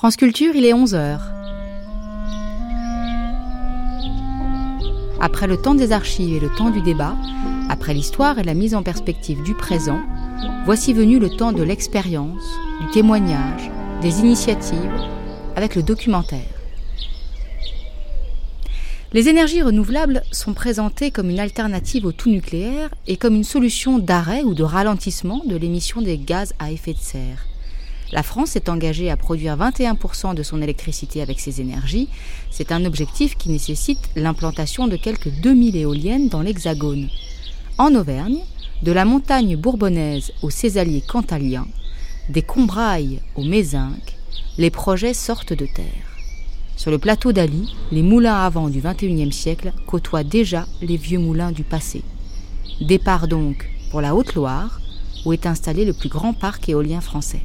France Culture, il est 11h. Après le temps des archives et le temps du débat, après l'histoire et la mise en perspective du présent, voici venu le temps de l'expérience, du témoignage, des initiatives, avec le documentaire. Les énergies renouvelables sont présentées comme une alternative au tout nucléaire et comme une solution d'arrêt ou de ralentissement de l'émission des gaz à effet de serre. La France est engagée à produire 21% de son électricité avec ces énergies. C'est un objectif qui nécessite l'implantation de quelques 2000 éoliennes dans l'Hexagone. En Auvergne, de la montagne bourbonnaise au Césalier cantalien, des Combrailles au Mézinc, les projets sortent de terre. Sur le plateau d'Ali, les moulins à vent du XXIe siècle côtoient déjà les vieux moulins du passé. Départ donc pour la Haute-Loire, où est installé le plus grand parc éolien français.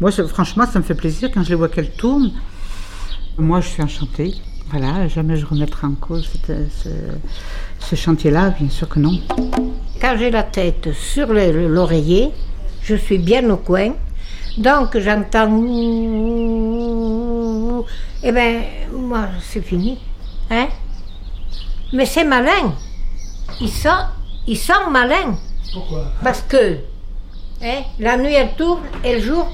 Moi, franchement, ça me fait plaisir quand je les vois qu'elles tournent. Moi, je suis enchantée. Voilà, jamais je remettrai en cause ce, chantier-là, bien sûr que non. Quand j'ai la tête sur l'oreiller, je suis bien au coin. Donc j'entends. Eh bien, moi, c'est fini. Hein? Mais c'est malin. Ils sont, ils sont malins. Pourquoi? Parce que hein, la nuit, elle tourne et le jour,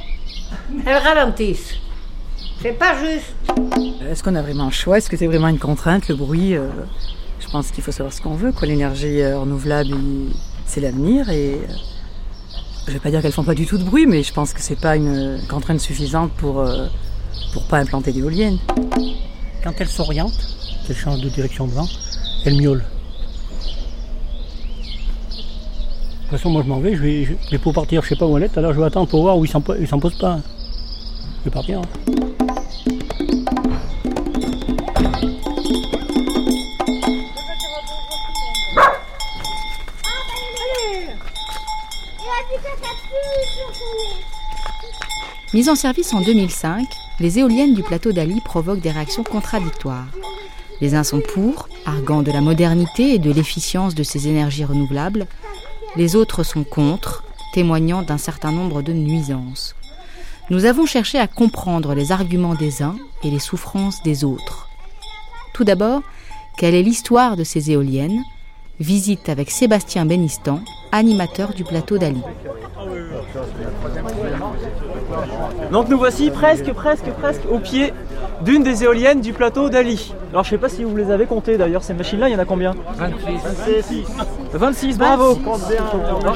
elles ralentissent. C'est pas juste. Est-ce qu'on a vraiment un choix? Est-ce que c'est vraiment une contrainte, le bruit euh, Je pense qu'il faut savoir ce qu'on veut. L'énergie euh, renouvelable, c'est l'avenir. Et euh, je ne vais pas dire qu'elles font pas du tout de bruit, mais je pense que c'est pas une contrainte suffisante pour pour pas implanter d'éoliennes. Quand elles s'orientent, qu'elles changent de direction de vent, elles miaulent. De toute façon, moi je m'en vais, je vais, je pour partir, je sais pas où elle est, alors je vais attendre pour voir où il s'en pose pas. Je vais partir. Hein. Mise en service en 2005, les éoliennes du plateau d'Ali provoquent des réactions contradictoires. Les uns sont pour, arguant de la modernité et de l'efficience de ces énergies renouvelables, les autres sont contre, témoignant d'un certain nombre de nuisances. Nous avons cherché à comprendre les arguments des uns et les souffrances des autres. Tout d'abord, quelle est l'histoire de ces éoliennes? Visite avec Sébastien Benistan, animateur du plateau d'Ali. Donc nous voici presque, presque, presque au pied d'une des éoliennes du plateau d'Ali. Alors je sais pas si vous les avez comptées d'ailleurs, ces machines-là, il y en a combien 26. 26, bravo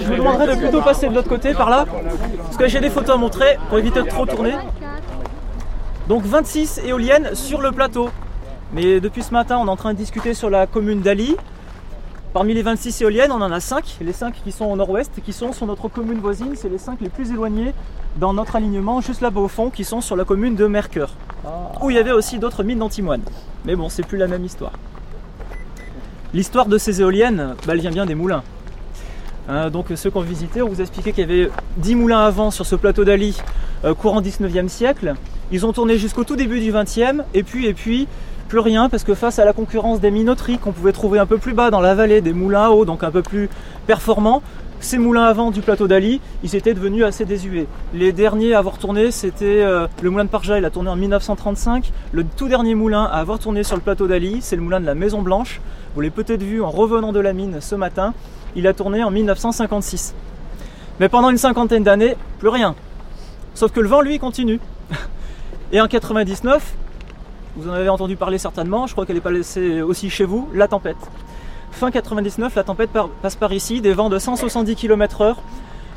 Je vous demanderai de plutôt passer de l'autre côté, par là, parce que j'ai des photos à montrer pour éviter de trop tourner. Donc 26 éoliennes sur le plateau. Mais depuis ce matin, on est en train de discuter sur la commune d'Ali. Parmi les 26 éoliennes, on en a 5. Les 5 qui sont au nord-ouest, qui sont sur notre commune voisine, c'est les 5 les plus éloignés dans notre alignement, juste là-bas au fond, qui sont sur la commune de Mercœur. Ah. Où il y avait aussi d'autres mines d'antimoine. Mais bon, c'est plus la même histoire. L'histoire de ces éoliennes, bah, elle vient bien des moulins. Hein, donc ceux qui ont visité, on vous a expliqué qu'il y avait 10 moulins avant sur ce plateau d'Ali, euh, courant 19e siècle. Ils ont tourné jusqu'au tout début du 20e, et puis, et puis, plus rien, parce que face à la concurrence des minoteries qu'on pouvait trouver un peu plus bas dans la vallée, des moulins à eau, donc un peu plus performants, ces moulins à vent du plateau d'Ali, ils étaient devenus assez désuets. Les derniers à avoir tourné, c'était euh, le moulin de Parja, il a tourné en 1935. Le tout dernier moulin à avoir tourné sur le plateau d'Ali, c'est le moulin de la Maison Blanche. Vous l'avez peut-être vu en revenant de la mine ce matin. Il a tourné en 1956. Mais pendant une cinquantaine d'années, plus rien. Sauf que le vent, lui, continue. Et en 99, vous en avez entendu parler certainement, je crois qu'elle est passée aussi chez vous, la tempête. Fin 99, la tempête passe par ici, des vents de 170 km/h,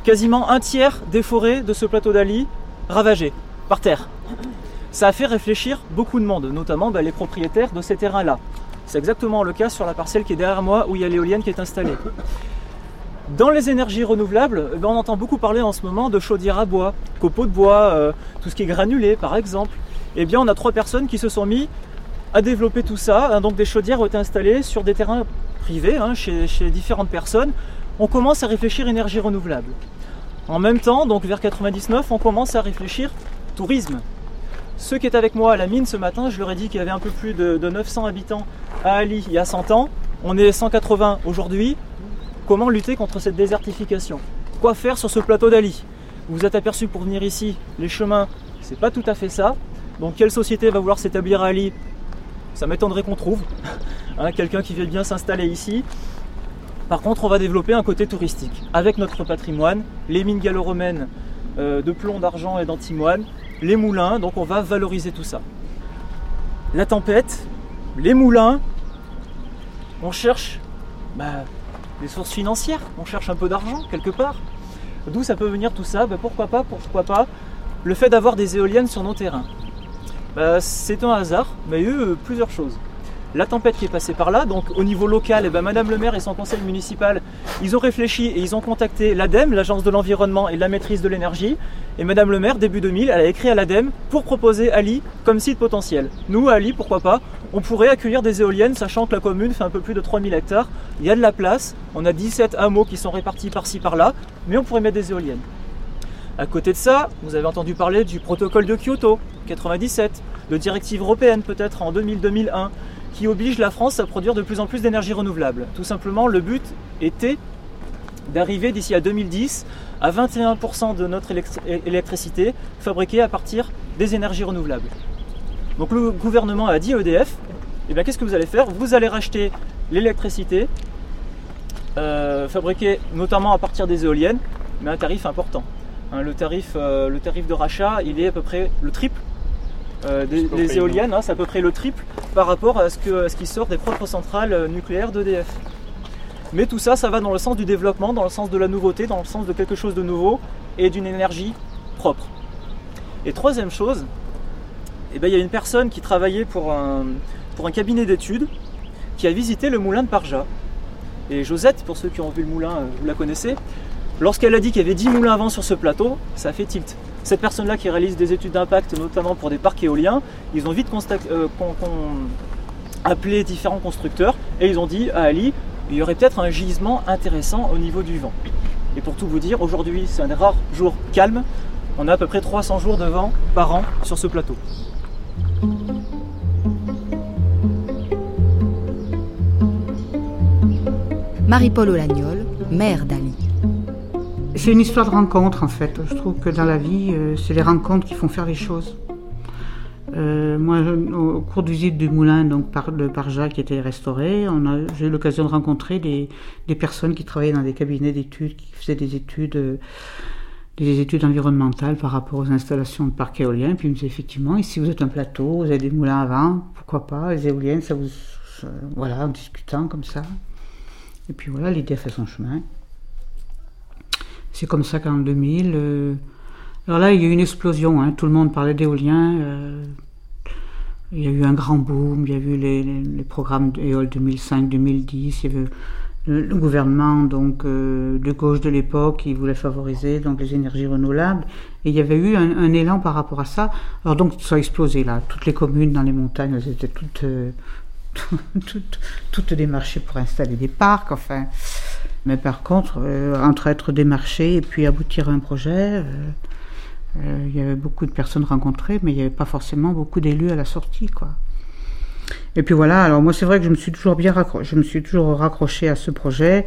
quasiment un tiers des forêts de ce plateau d'Ali ravagées, par terre. Ça a fait réfléchir beaucoup de monde, notamment bah, les propriétaires de ces terrains-là. C'est exactement le cas sur la parcelle qui est derrière moi où il y a l'éolienne qui est installée. Dans les énergies renouvelables, ben, on entend beaucoup parler en ce moment de chaudières à bois, copeaux de bois, euh, tout ce qui est granulé par exemple. Eh bien, on a trois personnes qui se sont mis à développer tout ça. Hein, donc des chaudières ont été installées sur des terrains privés, hein, chez, différentes personnes. On commence à réfléchir énergie renouvelable. En même temps, donc vers 99, on commence à réfléchir tourisme. Ceux qui étaient avec moi à la mine ce matin, je leur ai dit qu'il y avait un peu plus de, 900 habitants à Ali il y a 100 ans. On est 180 aujourd'hui. Comment lutter contre cette désertification? Quoi faire sur ce plateau d'Ali? Vous vous êtes aperçu pour venir ici, les chemins C'est pas tout à fait ça. Donc quelle société va vouloir s'établir à Ali Ça m'étonnerait qu'on trouve. Hein, quelqu'un qui veut bien s'installer ici. Par contre, on va développer un côté touristique avec notre patrimoine, les mines gallo-romaines euh, de plomb, d'argent et d'antimoine, les moulins, donc on va valoriser tout ça. La tempête, les moulins, on cherche bah, des sources financières, on cherche un peu d'argent quelque part. D'où ça peut venir tout ça? Bah, Pourquoi pas, pourquoi pas le fait d'avoir des éoliennes sur nos terrains bah, C'est un hasard, mais il y a eu plusieurs choses la tempête qui est passée par là. Donc au niveau local, eh ben, Madame le maire et son conseil municipal, ils ont réfléchi et ils ont contacté l'ADEME, l'agence de l'environnement et de la maîtrise de l'énergie. Et Madame le maire, début 2000, elle a écrit à l'ADEME pour proposer Ali comme site potentiel. Nous, Ali, pourquoi pas On pourrait accueillir des éoliennes, sachant que la commune fait un peu plus de 3000 hectares. Il y a de la place, on a 17 hameaux qui sont répartis par-ci par-là, mais on pourrait mettre des éoliennes. À côté de ça, vous avez entendu parler du protocole de Kyoto, 97, de directive européenne peut-être en 2000-2001, qui oblige la France à produire de plus en plus d'énergie renouvelable. Tout simplement, le but était d'arriver d'ici à 2010 à 21% de notre électricité fabriquée à partir des énergies renouvelables. Donc le gouvernement a dit EDF, eh bien, qu'est-ce que vous allez faire? Vous allez racheter l'électricité euh, fabriquée notamment à partir des éoliennes, mais à un tarif important. Hein, le, tarif, euh, le tarif de rachat, il est à peu près le triple euh, des, éoliennes, hein, c'est à peu près le triple par rapport à ce, que, ce qui sort des propres centrales euh, nucléaires d'EDF. Mais tout ça, ça va dans le sens du développement, dans le sens de la nouveauté, dans le sens de quelque chose de nouveau et d'une énergie propre. Et troisième chose, eh ben, il y a une personne qui travaillait pour un, pour un cabinet d'études qui a visité le moulin de Parja. Et Josette, pour ceux qui ont vu le moulin, vous la connaissez, lorsqu'elle a dit qu'il y avait 10 moulins à vent sur ce plateau, ça fait tilt. Cette personne-là qui réalise des études d'impact, notamment pour des parcs éoliens, ils ont vite euh, appelé différents constructeurs et ils ont dit à Ali, il y aurait peut-être un gisement intéressant au niveau du vent. Et pour tout vous dire, aujourd'hui c'est un des rares jours calmes. On a à peu près 300 jours de vent par an sur ce plateau. Marie-Paul Olagnol, mère d'Ali. C'est une histoire de rencontre en fait. Je trouve que dans la vie, euh, c'est les rencontres qui font faire les choses. Euh, moi, au cours de visite du moulin donc par, de Parja qui était restauré, j'ai eu l'occasion de rencontrer des, personnes qui travaillaient dans des cabinets d'études, qui faisaient des études, euh, des études environnementales par rapport aux installations de parcs éoliens. Puis ils me disaient effectivement, ici vous êtes un plateau, vous avez des moulins à vent, pourquoi pas, les éoliennes, ça vous. voilà, en discutant comme ça. Et puis voilà, l'idée a fait son chemin. C'est comme ça qu'en 2000. Euh, alors là, il y a eu une explosion. Hein. Tout le monde parlait d'éolien. Euh, il y a eu un grand boom. Il y a eu les, programmes EOL 2005-2010. Il y avait le, gouvernement donc euh, de gauche de l'époque qui voulait favoriser donc les énergies renouvelables. Et il y avait eu un, élan par rapport à ça. Alors donc ça a explosé là. Toutes les communes dans les montagnes, elles étaient toutes, toutes, toutes démarchées pour installer des parcs. Enfin. Mais par contre, euh, entre être démarché et puis aboutir à un projet, euh, euh, il y avait beaucoup de personnes rencontrées, mais il n'y avait pas forcément beaucoup d'élus à la sortie, quoi. Et puis voilà, alors moi c'est vrai que je me suis toujours bien raccroché, je me suis toujours raccroché à ce projet.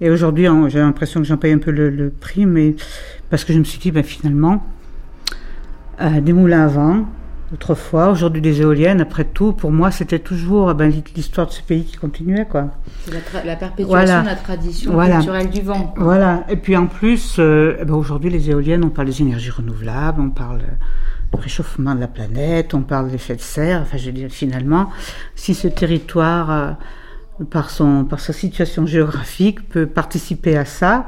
Et aujourd'hui, j'ai l'impression que j'en paye un peu le, prix, mais parce que je me suis dit, ben, finalement, des moulins à vent, autrefois, aujourd'hui des éoliennes, après tout, pour moi, c'était toujours eh ben, l'histoire de ce pays qui continuait. quoi. La, perpétuation de la tradition culturelle du vent. Voilà, et puis en plus, euh, eh ben, aujourd'hui les éoliennes, on parle des énergies renouvelables, on parle du réchauffement de la planète, on parle d'effet de serre, enfin je veux dire, finalement, si ce territoire, euh, par, son, par sa situation géographique, peut participer à ça,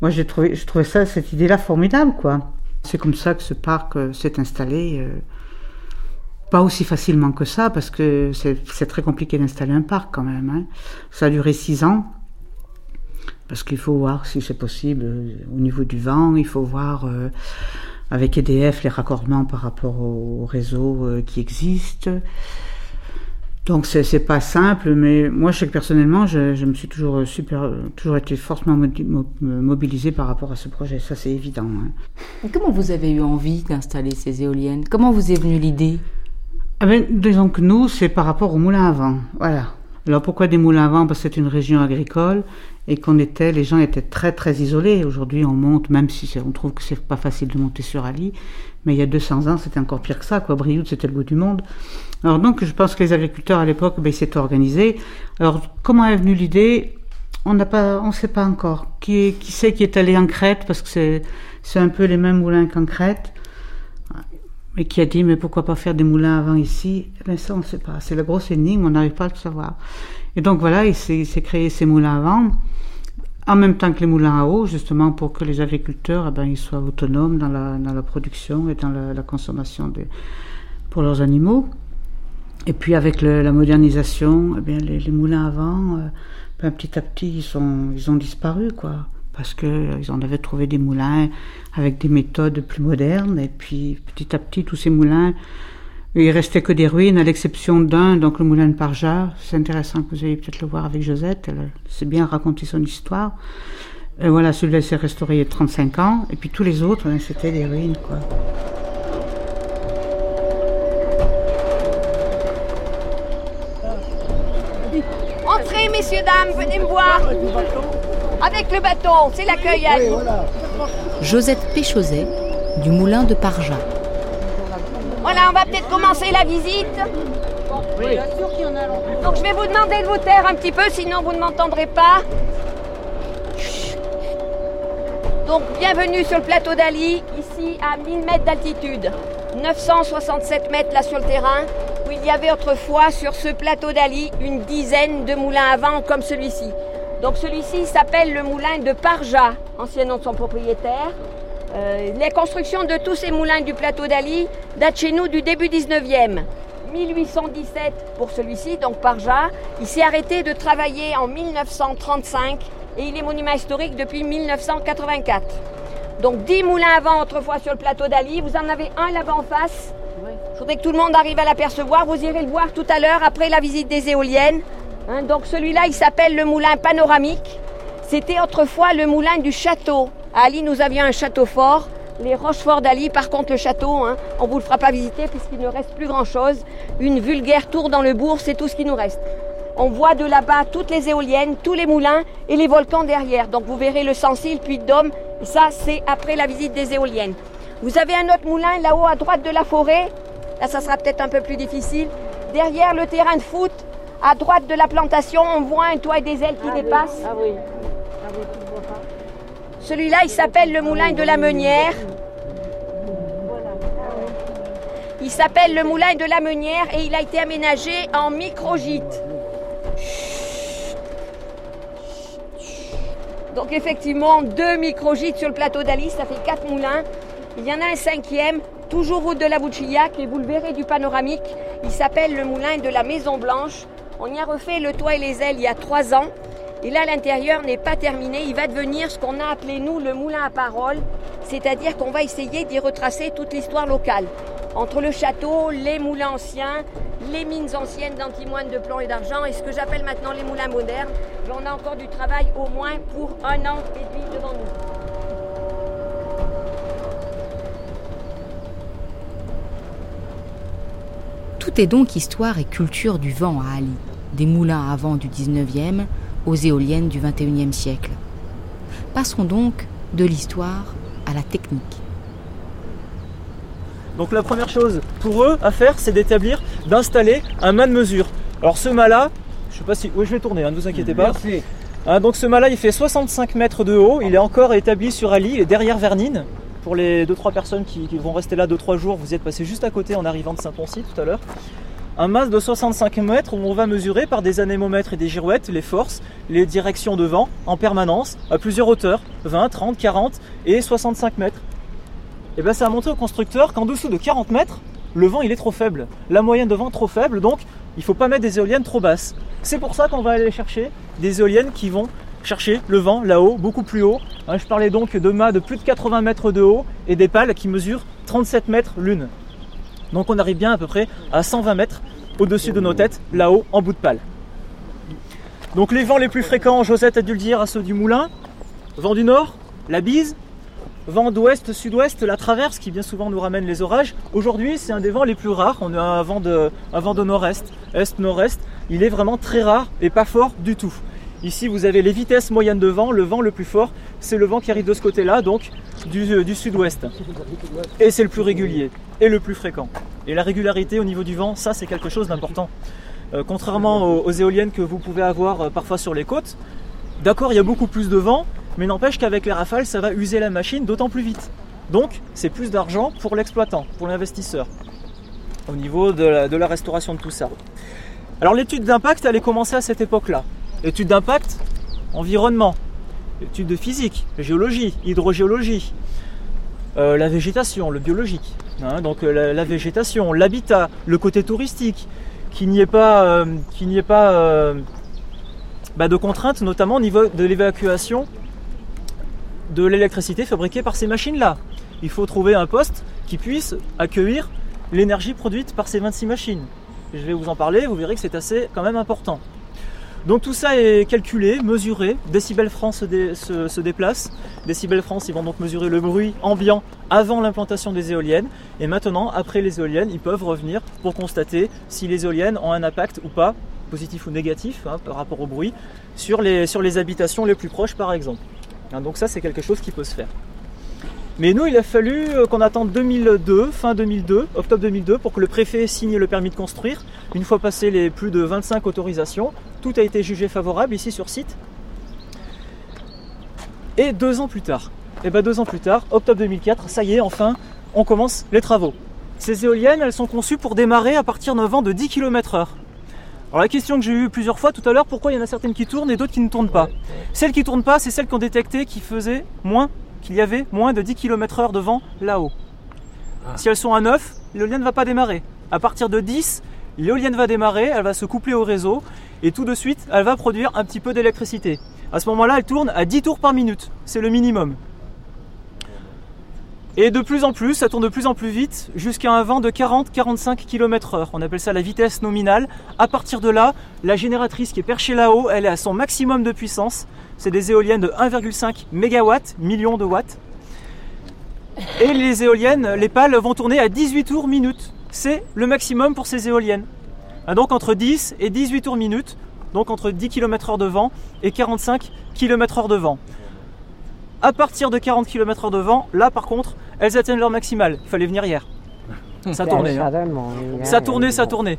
moi j'ai trouvé, je trouvais ça, cette idée-là formidable, quoi. C'est comme ça que ce parc euh, s'est installé pas aussi facilement que ça, parce que c'est très compliqué d'installer un parc quand même. Hein. Ça a duré six ans, parce qu'il faut voir si c'est possible euh, au niveau du vent, il faut voir euh, avec EDF les raccordements par rapport au, réseau euh, qui existe. Donc c'est pas simple, mais moi je sais que personnellement je, me suis toujours super, toujours été fortement mobilisé par rapport à ce projet, ça c'est évident. Hein. comment vous avez eu envie d'installer ces éoliennes? Comment vous est venue l'idée? Ah ben, disons que nous, c'est par rapport au moulin à vent. Voilà. Alors pourquoi des moulins à vent? Parce que c'est une région agricole et qu'on était, les gens étaient très très isolés. Aujourd'hui, on monte, même si on trouve que c'est pas facile de monter sur Ali, mais il y a 200 ans, c'était encore pire que ça. Quoi. Brioude, c'était le bout du monde. Alors donc, je pense que les agriculteurs à l'époque, ben, ils s'étaient organisés. Alors comment est venue l'idée? On n'a pas, on sait pas encore. Qui, qui c'est qui est allé en Crète? Parce que c'est, c'est un peu les mêmes moulins qu'en Crète. Et qui a dit, mais pourquoi pas faire des moulins avant ici? Eh ben ça, on ne sait pas. C'est la grosse énigme, on n'arrive pas à le savoir. Et donc voilà, il s'est, créé ces moulins à vent, en même temps que les moulins à eau, justement pour que les agriculteurs eh ben, ils soient autonomes dans la, production et dans la, consommation pour leurs animaux. Et puis avec la modernisation, eh bien, les, moulins à vent, euh, petit à petit, ils, ils ont disparu. quoi parce qu'ils euh, en avaient trouvé des moulins avec des méthodes plus modernes. Et puis petit à petit, tous ces moulins, il restait que des ruines, à l'exception d'un, donc le moulin de Parja. C'est intéressant que vous ayez peut-être le voir avec Josette. Elle sait bien raconter son histoire. Et voilà, celui-là s'est restauré il y a 35 ans. Et puis tous les autres, hein, c'était des ruines. Entrez, messieurs, dames, venez me voir. Avec le bâton, c'est l'accueil à Josette Péchauset, du moulin de Parja. Voilà, on va peut-être commencer la visite. Oui. Donc je vais vous demander de vous taire un petit peu, sinon vous ne m'entendrez pas. Donc bienvenue sur le plateau d'Ali, ici à 1000 mètres d'altitude. 967 mètres là sur le terrain, où il y avait autrefois sur ce plateau d'Ali une dizaine de moulins à vent comme celui-ci. Donc celui-ci s'appelle le moulin de Parja, ancien nom de son propriétaire. Euh, les constructions de tous ces moulins du plateau d'Ali datent chez nous du début 19e. 1817 pour celui-ci, donc Parja. Il s'est arrêté de travailler en 1935 et il est monument historique depuis 1984. Donc 10 moulins à vent autrefois sur le plateau d'Ali. Vous en avez un là-bas en face. Je voudrais que tout le monde arrive à l'apercevoir. Vous irez le voir tout à l'heure après la visite des éoliennes. Hein, donc celui-là, il s'appelle le moulin panoramique. C'était autrefois le moulin du château. À Ali, nous avions un château fort. Les Rochefort d'Ali, par contre, le château, hein, on ne vous le fera pas visiter puisqu'il ne reste plus grand-chose. Une vulgaire tour dans le bourg, c'est tout ce qui nous reste. On voit de là-bas toutes les éoliennes, tous les moulins et les volcans derrière. Donc vous verrez le Sensil, puis de Dôme. Et ça, c'est après la visite des éoliennes. Vous avez un autre moulin là-haut à droite de la forêt. Là, ça sera peut-être un peu plus difficile. Derrière le terrain de foot, à droite de la plantation, on voit un toit et des ailes qui ah dépassent. Ah oui. Ah oui, Celui-là, il s'appelle le moulin de la Meunière. Il s'appelle le moulin de la Meunière et il a été aménagé en microgîte. Donc effectivement, deux microgîtes sur le plateau d'Alice, ça fait quatre moulins. Il y en a un cinquième, toujours route de la Bouchillac, et vous le verrez du panoramique. Il s'appelle le moulin de la Maison Blanche. On y a refait le toit et les ailes il y a trois ans. Et là, l'intérieur n'est pas terminé. Il va devenir ce qu'on a appelé, nous, le moulin à parole. C'est-à-dire qu'on va essayer d'y retracer toute l'histoire locale. Entre le château, les moulins anciens, les mines anciennes d'antimoine de plomb et d'argent et ce que j'appelle maintenant les moulins modernes. on a encore du travail au moins pour un an et demi devant nous. Tout est donc histoire et culture du vent à Ali des moulins à vent du 19e aux éoliennes du 21e siècle. Passons donc de l'histoire à la technique. Donc la première chose pour eux à faire, c'est d'établir, d'installer un mât de mesure. Alors ce mât-là, je sais pas si... Oui, je vais tourner, hein, ne vous inquiétez pas. Hein, donc ce mât-là, il fait 65 mètres de haut. Il est encore établi sur Ali, il est derrière Vernine. Pour les 2-3 personnes qui, vont rester là 2-3 jours, vous y êtes passé juste à côté en arrivant de Saint-Poncy tout à l'heure un mât de 65 mètres où on va mesurer par des anémomètres et des girouettes les forces, les directions de vent en permanence à plusieurs hauteurs, 20, 30, 40 et 65 mètres. Et bien ça a montré au constructeur qu'en dessous de 40 mètres, le vent il est trop faible. La moyenne de vent trop faible, donc il ne faut pas mettre des éoliennes trop basses. C'est pour ça qu'on va aller chercher des éoliennes qui vont chercher le vent là-haut, beaucoup plus haut. Hein, je parlais donc de mâts de plus de 80 mètres de haut et des pales qui mesurent 37 mètres l'une. Donc on arrive bien à peu près à 120 mètres au-dessus de nos têtes, là-haut, en bout de pale. Donc les vents les plus fréquents, Josette a dû le dire, à ceux du moulin. Vent du nord, la bise. vent d'ouest, sud-ouest, la traverse qui bien souvent nous ramène les orages. Aujourd'hui, c'est un des vents les plus rares. On a un vent de nord-est, est-nord-est. Il est vraiment très rare et pas fort du tout. Ici, vous avez les vitesses moyennes de vent. Le vent le plus fort, c'est le vent qui arrive de ce côté-là, donc du, du sud-ouest. Et c'est le plus régulier et le plus fréquent. Et la régularité au niveau du vent, ça, c'est quelque chose d'important. Euh, contrairement aux, aux éoliennes que vous pouvez avoir euh, parfois sur les côtes, d'accord, il y a beaucoup plus de vent, mais n'empêche qu'avec les rafales, ça va user la machine d'autant plus vite. Donc, c'est plus d'argent pour l'exploitant, pour l'investisseur, au niveau de la, de la restauration de tout ça. Alors, l'étude d'impact, elle est commencée à cette époque-là. Étude d'impact, environnement, étude de physique, géologie, hydrogéologie, euh, la végétation, le biologique. hein, donc, euh, la, végétation, l'habitat, le côté touristique, qu'il n'y ait pas, euh, ait pas bah, de contraintes, notamment au niveau de l'évacuation de l'électricité fabriquée par ces machines-là. Il faut trouver un poste qui puisse accueillir l'énergie produite par ces 26 machines. Je vais vous en parler, vous verrez que c'est assez quand même important. Donc tout ça est calculé, mesuré. Décibel France se, dé- se- se déplace. Décibel France, ils vont donc mesurer le bruit ambiant avant l'implantation des éoliennes. Et maintenant, après les éoliennes, ils peuvent revenir pour constater si les éoliennes ont un impact ou pas, positif ou négatif, hein, par rapport au bruit, sur les, sur les habitations les plus proches par exemple. Hein, donc ça, c'est quelque chose qui peut se faire. Mais nous, il a fallu euh, qu'on attende 2002, fin 2002, octobre 2002, pour que le préfet signe le permis de construire. Une fois passé les plus de 25 autorisations, tout a été jugé favorable ici sur site. Et deux ans plus tard, et ben deux ans plus tard, octobre 2004, ça y est, enfin, on commence les travaux. Ces éoliennes, elles sont conçues pour démarrer à partir d'un vent de 10 km/h. Alors la question que j'ai eue plusieurs fois tout à l'heure, pourquoi il y en a certaines qui tournent et d'autres qui ne tournent pas? Celles qui ne tournent pas, c'est celles qui ont détecté qu'il faisait moins, qu'il y avait moins de 10 km/h de vent là-haut. Si elles sont à 9, l'éolienne ne va pas démarrer. À partir de 10, l'éolienne va démarrer, elle va se coupler au réseau et tout de suite, elle va produire un petit peu d'électricité. À ce moment-là, elle tourne à 10 tours par minute. C'est le minimum. Et de plus en plus, ça tourne de plus en plus vite, jusqu'à un vent de 40-45 km/h. On appelle ça la vitesse nominale. À partir de là, la génératrice qui est perchée là-haut, elle est à son maximum de puissance. C'est des éoliennes de 1,5 MW, millions de watts. Et les éoliennes, les pales vont tourner à 18 tours minute. C'est le maximum pour ces éoliennes. Ah, Donc entre 10 et 18 tours minute, donc entre 10 km/h de vent et 45 km/h de vent. À partir de 40 km/h de vent, là par contre, elles atteignent leur maximal. Il fallait venir hier. Ça tournait. hein. Ça tournait, ça tournait.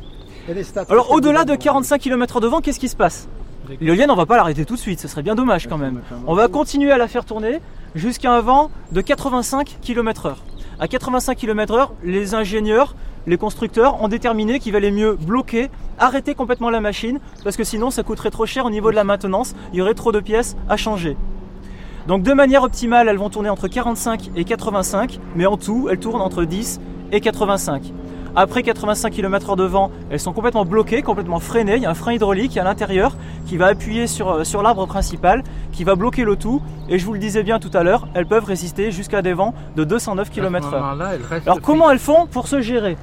Alors au-delà de 45 km de vent, qu'est-ce qui se passe? L'éolienne, on va pas l'arrêter tout de suite, ce serait bien dommage quand même. On va continuer à la faire tourner jusqu'à un vent de 85 km/h. À 85 km/h, les ingénieurs, les constructeurs ont déterminé qu'il valait mieux bloquer, arrêter complètement la machine, parce que sinon ça coûterait trop cher au niveau de la maintenance, il y aurait trop de pièces à changer. Donc de manière optimale, elles vont tourner entre 45 et 85, mais en tout, elles tournent entre 10 et 85. Après 85 km/h de vent, elles sont complètement bloquées, complètement freinées. Il y a un frein hydraulique à l'intérieur qui va appuyer sur, euh, sur l'arbre principal, qui va bloquer le tout. Et je vous le disais bien tout à l'heure, elles peuvent résister jusqu'à des vents de 209 km/h. Alors comment elles font pour se gérer?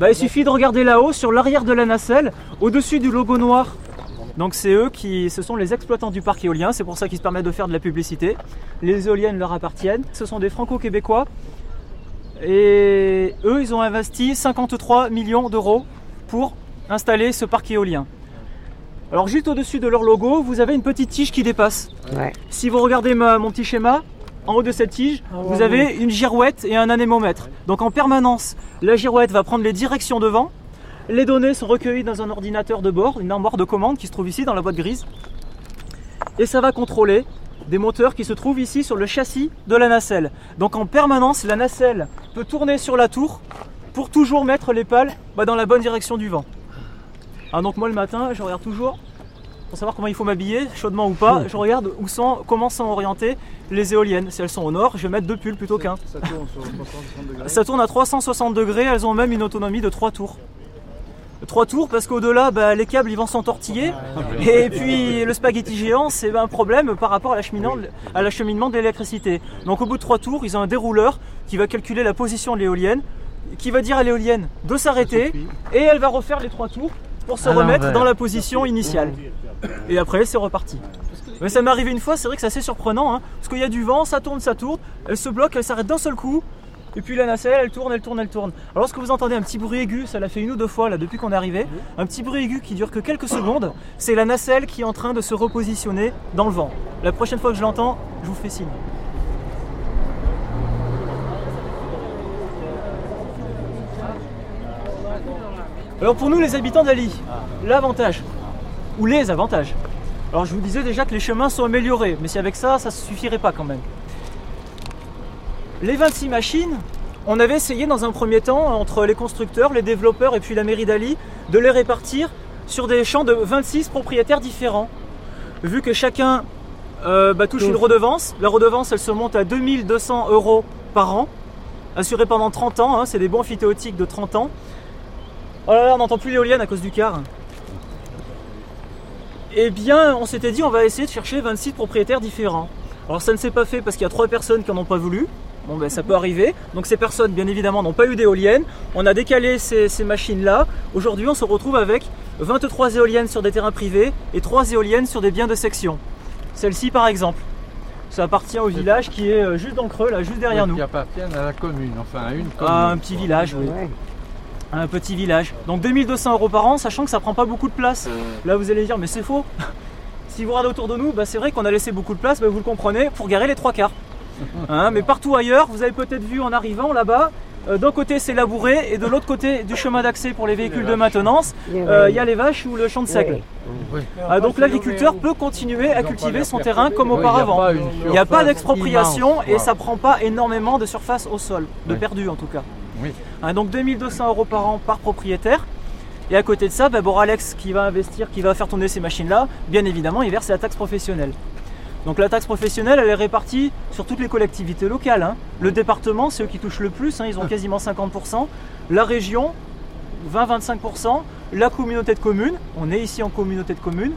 Bah, Il suffit de regarder là-haut, sur l'arrière de la nacelle, au-dessus du logo noir. Donc c'est eux qui, ce sont les exploitants du parc éolien, c'est pour ça qu'ils se permettent de faire de la publicité. Les éoliennes leur appartiennent. Ce sont des franco-québécois et eux, ils ont investi 53 millions d'euros pour installer ce parc éolien. Alors juste au-dessus de leur logo, vous avez une petite tige qui dépasse. Ouais. Si vous regardez ma- mon petit schéma, en haut de cette tige, vous avez une girouette et un anémomètre. Donc en permanence, la girouette va prendre les directions de vent. Les données sont recueillies dans un ordinateur de bord, une armoire de commande qui se trouve ici dans la boîte grise. Et ça va contrôler des moteurs qui se trouvent ici sur le châssis de la nacelle. Donc en permanence, la nacelle peut tourner sur la tour pour toujours mettre les pales bah, dans la bonne direction du vent. Ah, donc moi le matin, je regarde toujours pour savoir comment il faut m'habiller, chaudement ou pas. Je regarde où sont, comment sont orientées les éoliennes. Si elles sont au nord, je vais mettre deux pulls plutôt qu'un. Ça tourne sur 360 degrés. Ça tourne à 360 degrés, elles ont même une autonomie de 3 tours. 3 tours parce qu'au-delà, bah, les câbles ils vont s'entortiller. Et puis le spaghetti géant, c'est un problème par rapport à l'acheminement de l'électricité. Donc au bout de 3 tours, ils ont un dérouleur qui va calculer la position de l'éolienne, qui va dire à l'éolienne de s'arrêter, et elle va refaire les 3 tours pour se À remettre dans la position initiale. Et après, c'est reparti. Mais ça m'est arrivé une fois, c'est vrai que c'est assez surprenant, hein, parce qu'il y a du vent, ça tourne, ça tourne, elle se bloque, elle s'arrête d'un seul coup, et puis la nacelle, elle tourne, elle tourne, elle tourne. Alors lorsque vous entendez un petit bruit aigu, ça l'a fait une ou deux fois là depuis qu'on est arrivé, un petit bruit aigu qui dure que quelques secondes, c'est la nacelle qui est en train de se repositionner dans le vent. La prochaine fois que je l'entends, je vous fais signe. Alors pour nous les habitants d'Ali, l'avantage, ou les avantages. Alors je vous disais déjà que les chemins sont améliorés, mais si avec ça, ça ne suffirait pas quand même. Les 26 machines, on avait essayé dans un premier temps, entre les constructeurs, les développeurs et puis la mairie d'Ali, de les répartir sur des champs de 26 propriétaires différents. Vu que chacun euh, bah, touche une redevance, la redevance elle se monte à 2200 euros par an, assurée pendant 30 ans, hein, c'est des bons amphithéotiques de 30 ans. Oh là là, on n'entend plus l'éolienne à cause du car. Eh bien, on s'était dit on va essayer de chercher 26 propriétaires différents. Alors ça ne s'est pas fait parce qu'il y a trois personnes qui n'en ont pas voulu. Bon ben ça peut arriver. Donc ces personnes bien évidemment n'ont pas eu d'éoliennes. On a décalé ces, ces machines-là. Aujourd'hui on se retrouve avec 23 éoliennes sur des terrains privés et 3 éoliennes sur des biens de section. Celle-ci par exemple. Ça appartient au village qui est euh, juste dans le creux, là, juste derrière nous. Qui appartiennent à la commune, enfin à une commune. Ah, un petit village, oui. Un petit village. Donc 2200 euros par an, sachant que ça prend pas beaucoup de place. Là, vous allez dire, mais c'est faux. si vous regardez autour de nous, bah, c'est vrai qu'on a laissé beaucoup de place, bah, vous le comprenez, pour garer les trois quarts. Hein, mais partout ailleurs, vous avez peut-être vu en arrivant là-bas, euh, d'un côté c'est labouré et de l'autre côté du chemin d'accès pour les véhicules de maintenance, euh, il y a les vaches ou le champ de seigle. Oui. Ah, donc l'agriculteur peut continuer à cultiver son terrain comme auparavant. Il n'y a pas d'expropriation et ça prend pas énormément de surface au sol, de Oui. perdu en tout cas. Oui. Hein, donc 2200 euros par an par propriétaire. Et à côté de ça, bah, Boralex qui va investir, qui va faire tourner ces machines-là, bien évidemment, il verse la taxe professionnelle. Donc la taxe professionnelle, elle est répartie sur toutes les collectivités locales. hein. Le département, c'est eux qui touchent le plus, hein, ils ont quasiment 50%. La région, 20-25%. La communauté de communes, on est ici en communauté de communes.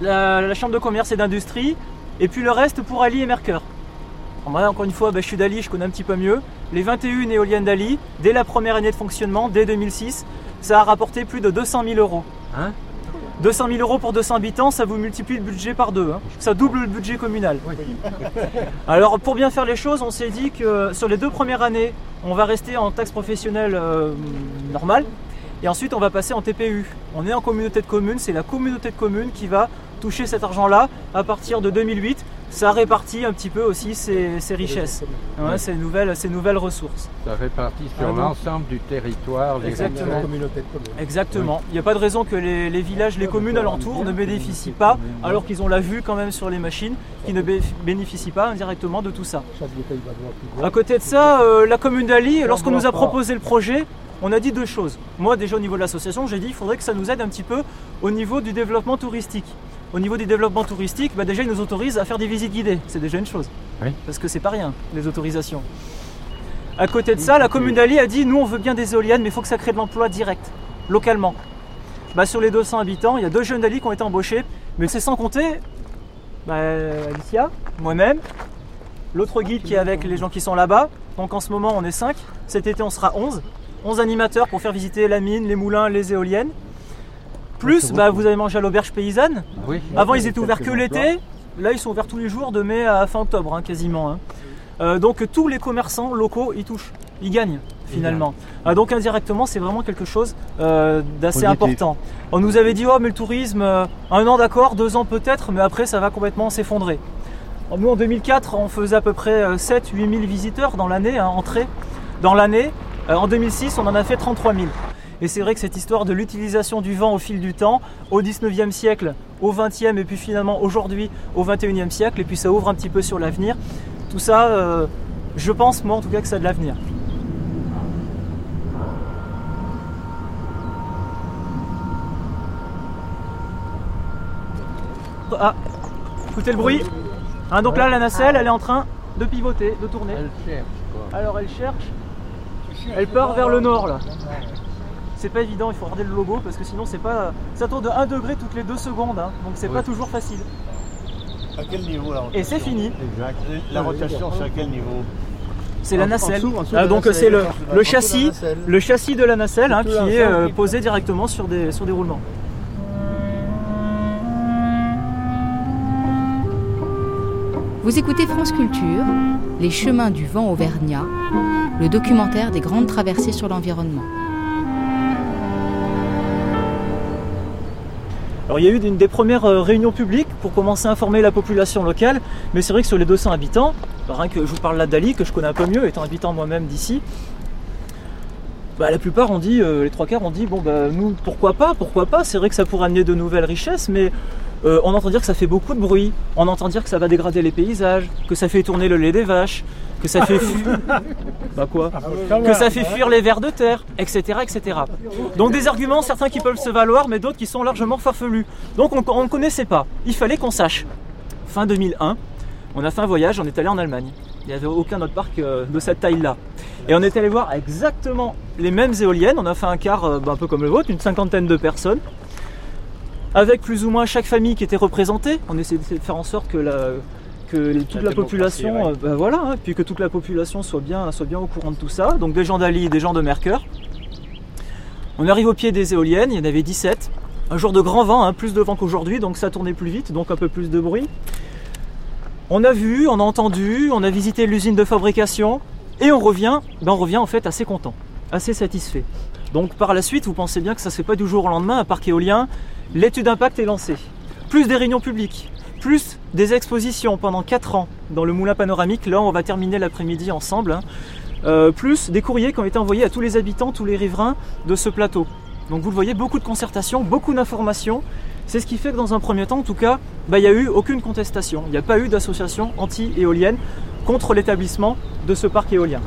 La, la chambre de commerce et d'industrie. Et puis le reste pour Ali et Mercœur. Encore une fois, bah, je suis d'Ali, je connais un petit peu mieux. Les 21 éoliennes d'Ali, dès la première année de fonctionnement, dès 2006, ça a rapporté plus de 200 000 euros. Hein? 200 000 euros pour 200 habitants, ça vous multiplie le budget par deux. hein. Ça double le budget communal. Alors pour bien faire les choses, on s'est dit que sur les deux premières années, on va rester en taxe professionnelle euh, normale. Et ensuite, on va passer en TPU. On est en communauté de communes, c'est la communauté de communes qui va toucher cet argent-là à partir de 2008. Ça répartit un petit peu aussi ses, ses richesses, Ouais, ses, nouvelles, ses nouvelles ressources. Ça répartit sur Ah, l'ensemble du territoire. les Exactement. de communes. Exactement. Il n'y a pas de raison que les, les villages, les communes alentours ne bénéficient pas, alors qu'ils ont la vue quand même sur les machines, qui ne bé- bénéficient pas indirectement de tout ça. Chaque bouteille va devoir plus À côté de ça, euh, la commune d'Ali, lorsqu'on nous a proposé le projet, on a dit deux choses. Moi, déjà au niveau de l'association, j'ai dit qu'il faudrait que ça nous aide un petit peu au niveau du développement touristique. Au niveau du développement touristique, bah déjà, ils nous autorisent à faire des visites guidées. C'est déjà une chose. Oui. Parce que c'est pas rien, les autorisations. À côté de ça, la commune d'Ali a dit nous, on veut bien des éoliennes, mais il faut que ça crée de l'emploi direct, localement. Bah, sur les 200 habitants, il y a deux jeunes d'Ali qui ont été embauchés, mais c'est sans compter bah, Alicia, moi-même, l'autre guide qui est avec les gens qui sont là-bas. Donc en ce moment, on est 5. Cet été, on sera 11. 11 animateurs pour faire visiter la mine, les moulins, les éoliennes. Plus, bah, vous avez mangé à l'auberge paysanne. Oui. Avant, ils étaient ouverts que l'été. Là, ils sont ouverts tous les jours de mai à fin octobre, hein, quasiment. hein. Euh, donc, tous les commerçants locaux y touchent. Ils gagnent, finalement. Ah, donc, indirectement, c'est vraiment quelque chose euh, d'assez important. On nous avait dit, oh, mais le tourisme, euh, un an d'accord, deux ans peut-être, mais après, ça va complètement s'effondrer. Nous, en 2004, on faisait à peu près 7-8 000 visiteurs dans l'année, hein, entrée. Dans l'année, Euh, en 2006, on en a fait 33 000. Et c'est vrai que cette histoire de l'utilisation du vent au fil du temps, au 19e siècle, au 20e et puis finalement aujourd'hui au 21e siècle, et puis ça ouvre un petit peu sur l'avenir, tout ça, euh, je pense moi en tout cas que ça a de l'avenir. Ah, écoutez le bruit. Hein, donc là, la nacelle, elle est en train de pivoter, de tourner. Elle cherche quoi. Alors elle cherche, elle part vers le nord là. C'est pas évident, il faut regarder le logo parce que sinon c'est pas. Ça tourne de 1 degré toutes les 2 secondes, hein, donc c'est pas toujours facile. À quel niveau la rotation Et c'est fini. Exact. La rotation, c'est à quel niveau C'est la en nacelle. dessous, en dessous Ah, donc nacelle. c'est le, châssis, nacelle. le châssis de la nacelle hein, qui est euh, posé directement sur des, sur des roulements. Vous écoutez France Culture, Les chemins du vent auvergnat, le documentaire des grandes traversées sur l'environnement. Alors il y a eu une des premières euh, réunions publiques pour commencer à informer la population locale, mais c'est vrai que sur les 200 habitants, rien que je vous parle là d'Ali, que je connais un peu mieux, étant habitant moi-même d'ici, bah, la plupart ont dit, euh, les trois quarts ont dit, bon bah nous pourquoi pas, pourquoi pas, c'est vrai que ça pourrait amener de nouvelles richesses, mais euh, on entend dire que ça fait beaucoup de bruit, on entend dire que ça va dégrader les paysages, que ça fait tourner le lait des vaches, que ça fait fuir, bah quoi Que ça fait fuir les vers de terre, etc., etc. Donc des arguments certains qui peuvent se valoir, mais d'autres qui sont largement farfelus. Donc on ne connaissait pas. Il fallait qu'on sache. Fin 2001, on a fait un voyage, on est allé en Allemagne. Il n'y avait aucun autre parc euh, de cette taille-là. Et on est allé voir exactement les mêmes éoliennes. On a fait un quart euh, bah, un peu comme le vôtre, une cinquantaine de personnes. Avec plus ou moins chaque famille qui était représentée. On essayait de faire en sorte que la, que toute la, population, euh, bah voilà, hein, puis que toute la population soit bien, soit bien au courant de tout ça. Donc des gens d'Ali, des gens de Mercure. On arrive au pied des éoliennes, il y en avait 17. Un jour de grand vent, hein, plus de vent qu'aujourd'hui, donc ça tournait plus vite, donc un peu plus de bruit. On a vu, on a entendu, on a visité l'usine de fabrication et on revient, ben on revient en fait assez content, assez satisfait. Donc par la suite, vous pensez bien que ça ne se fait pas du jour au lendemain, un parc éolien, l'étude d'impact est lancée. Plus des réunions publiques, plus des expositions pendant 4 ans dans le moulin panoramique. Là, on va terminer l'après-midi ensemble. Hein. Euh, plus des courriers qui ont été envoyés à tous les habitants, tous les riverains de ce plateau. Donc vous le voyez, beaucoup de concertations, beaucoup d'informations. C'est ce qui fait que dans un premier temps, en tout cas, bah, il n'y a eu aucune contestation. Il n'y a pas eu d'association anti-éolienne contre l'établissement de ce parc éolien.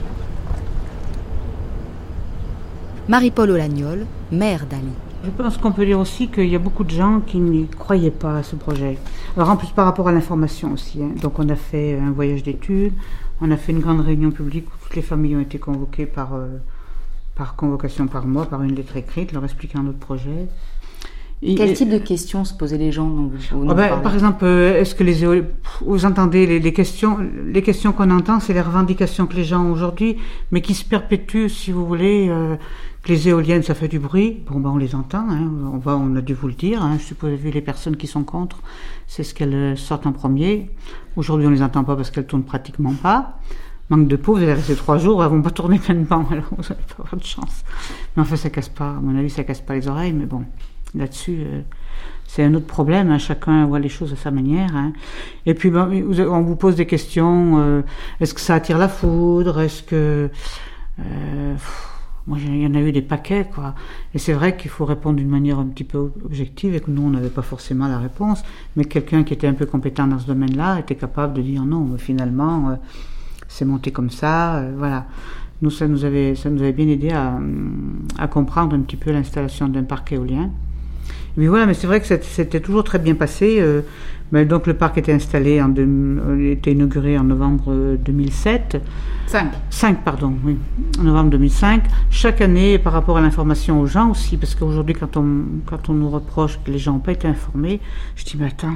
Marie-Paul Olagnol, maire d'Ali. Je pense qu'on peut dire aussi qu'il y a beaucoup de gens qui n'y croyaient pas à ce projet. Alors en plus par rapport à l'information aussi. Hein. Donc on a fait un voyage d'études, on a fait une grande réunion publique où toutes les familles ont été convoquées par, euh, par convocation par mois, par une lettre écrite, leur expliquant notre projet. Quel type de questions se posaient les gens ah ben, Par exemple, euh, est-ce que les vous entendez les, questions Les questions qu'on entend, c'est les revendications que les gens ont aujourd'hui, mais qui se perpétuent, si vous voulez. Euh, les éoliennes, ça fait du bruit. Bon, ben, on les entend. Hein. On va, on a dû vous le dire. Hein. Je suppose vu les personnes qui sont contre, c'est ce qu'elles euh, sortent en premier. Aujourd'hui, on les entend pas parce qu'elles tournent pratiquement pas. Manque de peau, vous allez rester trois jours, elles vont pas tourner pleinement, alors vous n'allez pas avoir de chance. Mais enfin, ça casse pas, à mon avis, ça casse pas les oreilles, mais bon. Là-dessus, euh, c'est un autre problème. Hein. Chacun voit les choses à sa manière. Hein. Et puis, ben, on vous pose des questions. Euh, est-ce que ça attire la foudre? Est-ce que... moi, il y en a eu des paquets, quoi. Et c'est vrai qu'il faut répondre d'une manière un petit peu objective et que nous, on n'avait pas forcément la réponse. Mais quelqu'un qui était un peu compétent dans ce domaine-là était capable de dire non, finalement, c'est monté comme ça, voilà. Nous, ça nous avait, ça nous avait bien aidé à, à comprendre un petit peu l'installation d'un parc éolien. Mais voilà, mais c'est vrai que c'était toujours très bien passé. Euh, donc le parc était installé, en euh, était inauguré en novembre 2007. 5. 5, pardon, oui. En novembre 2005. Chaque année, par rapport à l'information aux gens aussi, parce qu'aujourd'hui, quand on, quand on nous reproche que les gens n'ont pas été informés, je dis, mais attends,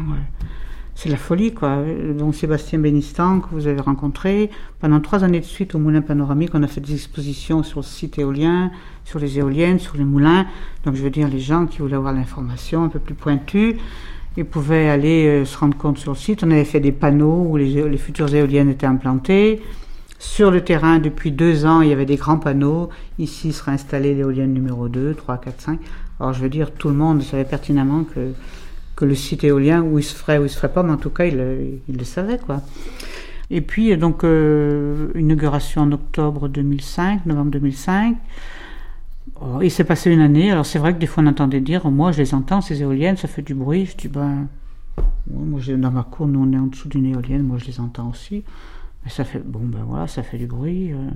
c'est la folie, quoi. Donc Sébastien Bénistan, que vous avez rencontré, pendant trois années de suite au Moulin Panoramique, on a fait des expositions sur le site éolien, sur les éoliennes, sur les moulins. Donc je veux dire, les gens qui voulaient avoir l'information un peu plus pointue, ils pouvaient aller euh, se rendre compte sur le site. On avait fait des panneaux où les, futures éoliennes étaient implantées. Sur le terrain, depuis deux ans, il y avait des grands panneaux. Ici sera installée l'éolienne numéro 2, 3, 4, 5. Alors je veux dire, tout le monde savait pertinemment que que le site éolien, où il se ferait ou il se ferait pas, mais en tout cas, il, le savait, quoi. Et puis, donc, euh, inauguration en octobre 2005, novembre 2005. Il s'est passé une année, alors c'est vrai que des fois on entendait dire, moi je les entends, ces éoliennes, ça fait du bruit. Je dis, ben, moi dans ma cour, nous on est en dessous d'une éolienne, moi je les entends aussi. Mais ça fait, bon ben voilà, ça fait du bruit. Euh,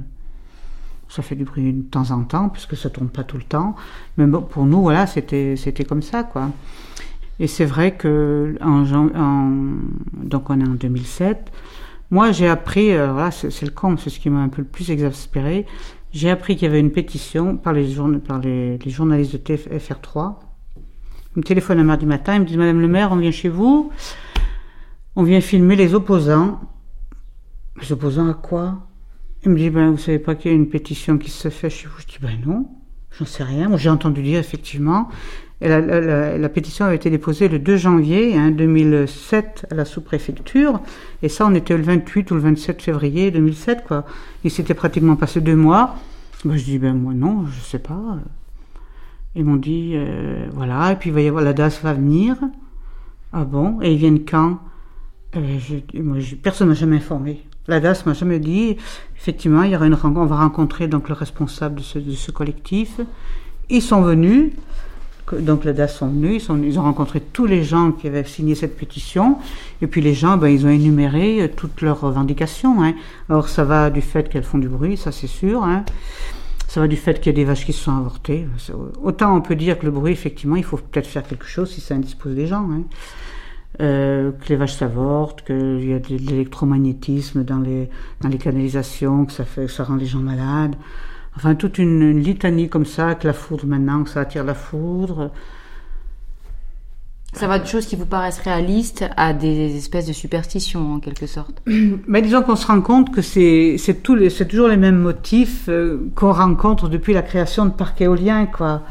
ça fait du bruit de temps en temps, puisque ça tourne pas tout le temps. Mais bon, pour nous, voilà, c'était, c'était comme ça, quoi. Et c'est vrai que en, donc on est en 2007. Moi, j'ai appris, euh, voilà, c'est le con, c'est ce qui m'a un peu le plus exaspéré. J'ai appris qu'il y avait une pétition par les, journalistes de TFR3. Ils me téléphonent un mardi matin, ils me disent Madame le maire, on vient chez vous, on vient filmer les opposants. Les opposants à quoi? Il me dit ben, Vous savez pas qu'il y a une pétition qui se fait chez vous? Je dis Ben non. J'en sais rien. J'ai entendu dire effectivement. Et la, pétition avait été déposée le 2 janvier hein, 2007 à la sous-préfecture. Et ça, on était le 28 ou le 27 février 2007, quoi. Il s'était pratiquement passé deux mois. Moi, je dis, ben moi non, je sais pas. Ils m'ont dit, euh, voilà, et puis il va y avoir la DAS va venir. Ah bon? Et ils viennent quand? Euh, je- moi, Personne m'a jamais informé. La DAS m'a jamais dit, effectivement, il y aura une rencontre, on va rencontrer donc le responsable de ce, collectif. Ils sont venus, donc la DAS sont venus, ils, ont rencontré tous les gens qui avaient signé cette pétition, et puis les gens, ben, ils ont énuméré euh, toutes leurs revendications. Hein. Alors ça va du fait qu'elles font du bruit, ça c'est sûr. Hein. Ça va du fait qu'il y a des vaches qui se sont avortées. Autant on peut dire que le bruit, effectivement, il faut peut-être faire quelque chose si ça indispose des gens. Hein. Euh, que les vaches s'avortent, qu'il y a de l'électromagnétisme dans les, dans les canalisations, que ça, fait, que ça rend les gens malades. Enfin, toute une, une litanie comme ça, que la foudre maintenant, ça attire la foudre. Ça va de choses qui vous paraissent réalistes à des espèces de superstitions en quelque sorte. Mais disons qu'on se rend compte que c'est c'est toujours les mêmes motifs euh, qu'on rencontre depuis la création de parcs éoliens, quoi.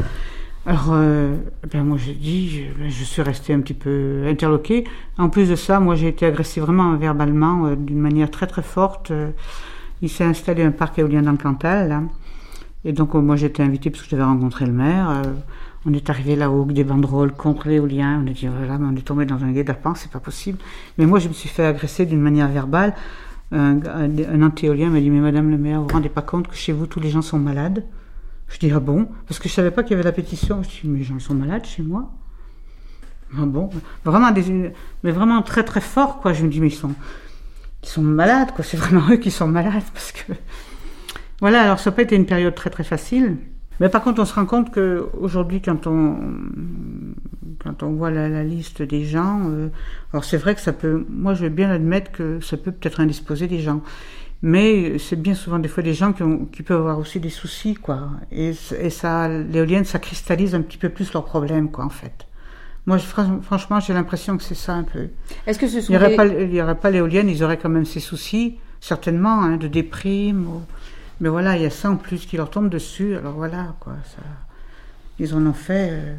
Alors, euh, ben moi j'ai dit, je, ben, je suis restée un petit peu interloquée. En plus de ça, moi j'ai été agressée vraiment verbalement euh, d'une manière très très forte. Il s'est installé un parc éolien dans le Cantal, là. Et donc euh, moi été invitée parce que je devais rencontrer le maire. Euh, on est arrivé là-haut avec des banderoles contre l'éolien. On a dit voilà, mais on est tombé dans un guet-apens, c'est pas possible. Mais moi je me suis fait agresser d'une manière verbale. Un, un, anti-éolien m'a dit mais Madame le maire, vous vous rendez pas compte que chez vous tous les gens sont malades? Je dis ah bon? Parce que je savais pas qu'il y avait la pétition. Je dis mais les gens sont malades chez moi Ah bon? Vraiment mais vraiment très très fort quoi. Je me dis mais ils sont ils sont malades quoi. C'est vraiment eux qui sont malades parce que voilà. Alors ça n'a pas été une période très très facile. Mais par contre, on se rend compte que aujourd'hui, quand on quand on voit la, la liste des gens, euh, alors c'est vrai que ça peut. Moi, je veux bien admettre que ça peut peut-être indisposer des gens, mais c'est bien souvent des fois des gens qui, ont, qui peuvent avoir aussi des soucis, quoi. Et, et ça, l'éolienne, ça cristallise un petit peu plus leurs problèmes, quoi, en fait. Moi, je, franchement, j'ai l'impression que c'est ça un peu. Est-ce que ce Il sont n'y aurait, des- pas, il y aurait pas l'éolienne, ils auraient quand même ces soucis, certainement, hein, de déprime. ou- Mais voilà, il y a ça en plus qui leur tombe dessus. Alors voilà, quoi. Ça... Ils en ont fait. euh,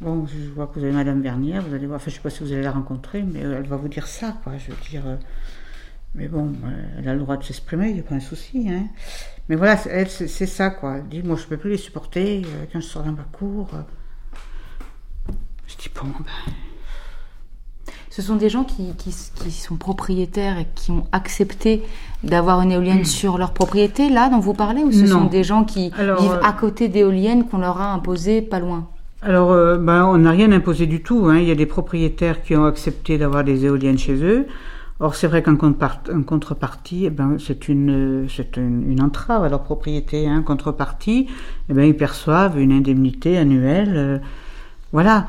Bon, je vois que vous avez Madame Vernière, vous allez voir. Enfin, je sais pas si vous allez la rencontrer, mais euh, elle va vous dire ça, quoi. Je veux dire. euh, Mais bon, elle a le droit de s'exprimer, il n'y a pas un souci, hein. Mais voilà, elle, c'est ça, quoi. Elle dit, moi, je peux plus les supporter quand je sors cour. euh. Je dis, bon, ben. Ce sont des gens qui, qui, qui sont propriétaires et qui ont accepté d'avoir une éolienne sur leur propriété, là, dont vous parlez, ou ce Non. sont des gens qui Alors, vivent euh, à côté d'éoliennes qu'on leur a imposées pas loin? Alors, euh, ben, on n'a rien imposé du tout. Hein. Il y a des propriétaires qui ont accepté d'avoir des éoliennes chez eux. Or, c'est vrai qu'en contrepart- en contrepartie, eh ben, c'est une, c'est une, une entrave à leur propriété. Hein. En contrepartie, eh ben, ils perçoivent une indemnité annuelle. euh, voilà.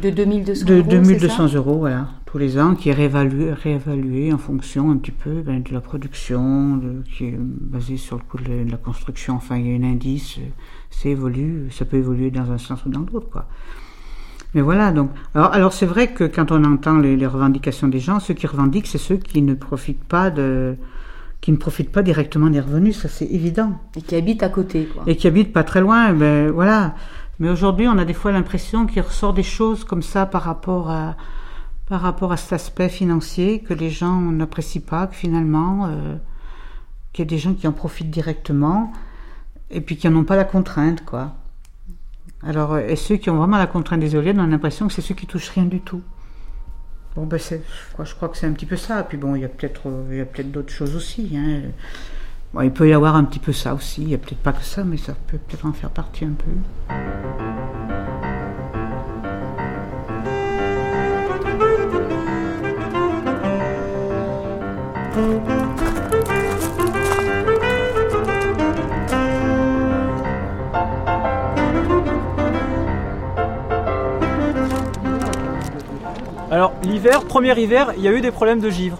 De 2200 De euros, c'est 2200 ça euros, voilà, tous les ans, qui est réévalué, réévalué en fonction un petit peu ben, de la production, de- qui est basée sur le coût de la, de construction. Enfin, il y a un indice, ça évolue, ça peut évoluer dans un sens ou dans l'autre, quoi. Mais voilà, donc. Alors, alors c'est vrai que quand on entend les, les revendications des gens, ceux qui revendiquent, c'est ceux qui ne profitent pas de qui ne profitent pas directement des revenus, ça c'est évident. Et qui habitent à côté, quoi. Et qui habitent pas très loin, ben voilà. Mais aujourd'hui, on a des fois l'impression qu'il ressort des choses comme ça par rapport à par rapport à cet aspect financier que les gens n'apprécient pas, que finalement, euh, qu'il y a des gens qui en profitent directement et puis qui n'en ont pas la contrainte, quoi. Alors, euh, et ceux qui ont vraiment la contrainte éoliennes, on a l'impression que c'est ceux qui touchent rien du tout. Bon, ben je crois que c'est un petit peu ça. Puis bon, il y a peut-être, euh, peut-être d'autres choses aussi. Hein. Il peut y avoir un petit peu ça aussi. Il n'y a peut-être pas que ça, mais ça peut peut-être en faire partie un peu. Alors l'hiver, premier hiver, il y a eu des problèmes de givre.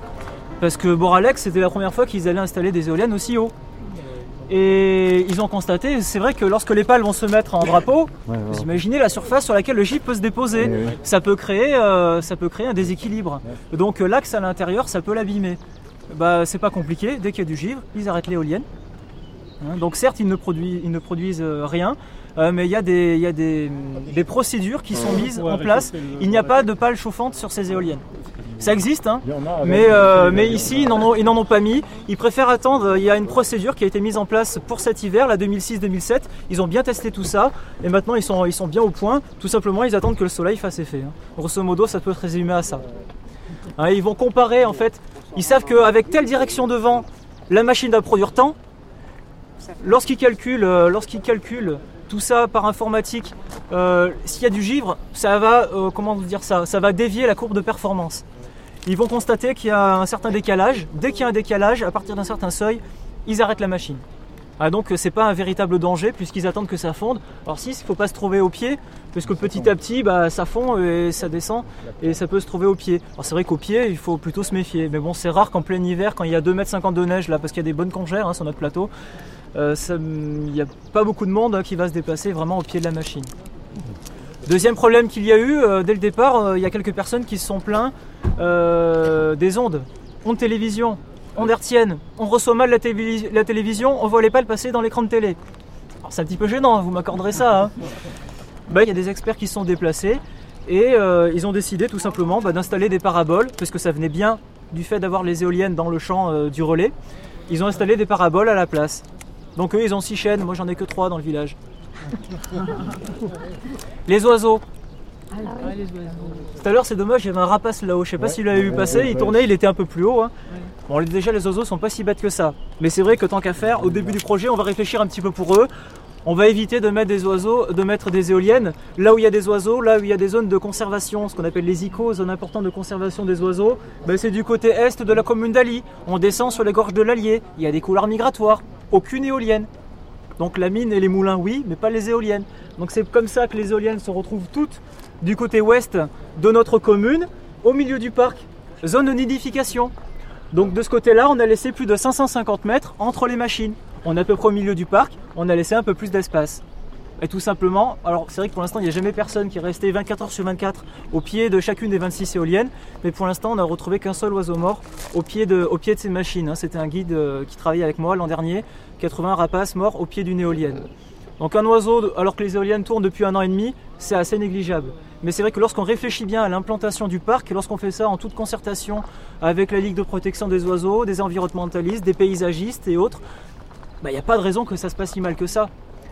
Parce que Boralex, c'était la première fois qu'ils allaient installer des éoliennes aussi haut. Et ils ont constaté, c'est vrai que lorsque les pales vont se mettre en drapeau, vous imaginez la surface sur laquelle le givre peut se déposer. Ça, peut créer, euh, ça peut créer un déséquilibre. Donc euh, l'axe à l'intérieur, ça peut l'abîmer. Bah, c'est pas compliqué, dès qu'il y a du givre, ils arrêtent l'éolienne. Hein, donc certes, ils ne produisent, ils ne produisent euh, rien. euh, mais il y a, des, il y a des, des procédures qui sont mises en place. Il n'y a pas de pales chauffantes sur ces éoliennes. Ça existe, hein, mais, euh, mais ici, ils n'en ont, ils n'en ont pas mis. Ils préfèrent attendre. Il y a une procédure qui a été mise en place pour cet hiver, la 2006-2007. Ils ont bien testé tout ça. Et maintenant, ils sont, ils sont bien au point. Tout simplement, ils attendent que le soleil fasse effet. hein. Grosso modo, ça peut se résumer à ça. Hein, ils vont comparer, en fait. Ils savent qu'avec telle direction de vent, la machine va produire tant. Lorsqu'ils calculent, euh, lorsqu'ils calculent tout ça par informatique, euh, s'il y a du givre, ça va, euh, comment vous dire ça, ça va dévier la courbe de performance. Ils vont constater qu'il y a un certain décalage. Dès qu'il y a un décalage, à partir d'un certain seuil, ils arrêtent la machine. Ah, donc c'est pas un véritable danger puisqu'ils attendent que ça fonde. Alors si, il faut pas se trouver au pied, parce que petit à petit, bah, ça fond et ça descend et ça peut se trouver au pied. Alors c'est vrai qu'au pied, il faut plutôt se méfier. Mais bon, c'est rare qu'en plein hiver, quand il y a 2,50 m de neige là, parce qu'il y a des bonnes congères hein, sur notre plateau, euh, il n'y a pas beaucoup de monde hein, qui va se déplacer vraiment au pied de la machine. Deuxième problème qu'il y a eu, euh, dès le départ, euh, il y a quelques personnes qui se sont plaints euh, des ondes. Ondes télévision, ondes hertziennes. On reçoit mal la, télévis- la télévision, on voit les pales passer dans l'écran de télé. Alors, C'est un petit peu gênant, vous m'accorderez ça. hein. Ben, Il y a des experts qui se sont déplacés et euh, ils ont décidé tout simplement bah, d'installer des paraboles, parce que ça venait bien du fait d'avoir les éoliennes dans le champ euh, du relais. Ils ont installé des paraboles à la place. Donc eux, ils ont six chaînes, moi j'en ai que trois dans le village. Les oiseaux. Tout à l'heure, c'est dommage, il y avait un rapace là-haut. Je sais pas s'il l'avait vu passer, il tournait, il était un peu plus haut. hein. Bon, déjà, les oiseaux sont pas si bêtes que ça. Mais c'est vrai que tant qu'à faire, au début du projet, on va réfléchir un petit peu pour eux. On va éviter de mettre des oiseaux, de mettre des éoliennes là où il y a des oiseaux, là où il y a des zones de conservation, ce qu'on appelle les ICO, zones importantes de conservation des oiseaux. Ben, c'est du côté est de la commune d'Ali. On descend sur les gorges de l'Allier. Il y a des couloirs migratoires. Aucune éolienne. Donc la mine et les moulins, oui, mais pas les éoliennes. Donc c'est comme ça que les éoliennes se retrouvent toutes du côté ouest de notre commune, au milieu du parc, zone de nidification. Donc de ce côté-là, on a laissé plus de 550 mètres entre les machines. On est à peu près au milieu du parc, on a laissé un peu plus d'espace. Et tout simplement, alors c'est vrai que pour l'instant, il n'y a jamais personne qui est resté 24 heures sur 24 au pied de chacune des 26 éoliennes, mais pour l'instant, on n'a retrouvé qu'un seul oiseau mort au pied de, au pied de ces machines. hein. C'était un guide euh, qui travaillait avec moi l'an dernier, qui a trouvé un rapace mort au pied d'une éolienne. Donc un oiseau, alors que les éoliennes tournent depuis un an et demi, c'est assez négligeable. Mais c'est vrai que lorsqu'on réfléchit bien à l'implantation du parc, et lorsqu'on fait ça en toute concertation avec la Ligue de protection des oiseaux, des environnementalistes, des paysagistes et autres, bah, il n'y a pas de raison que ça se passe si mal que ça.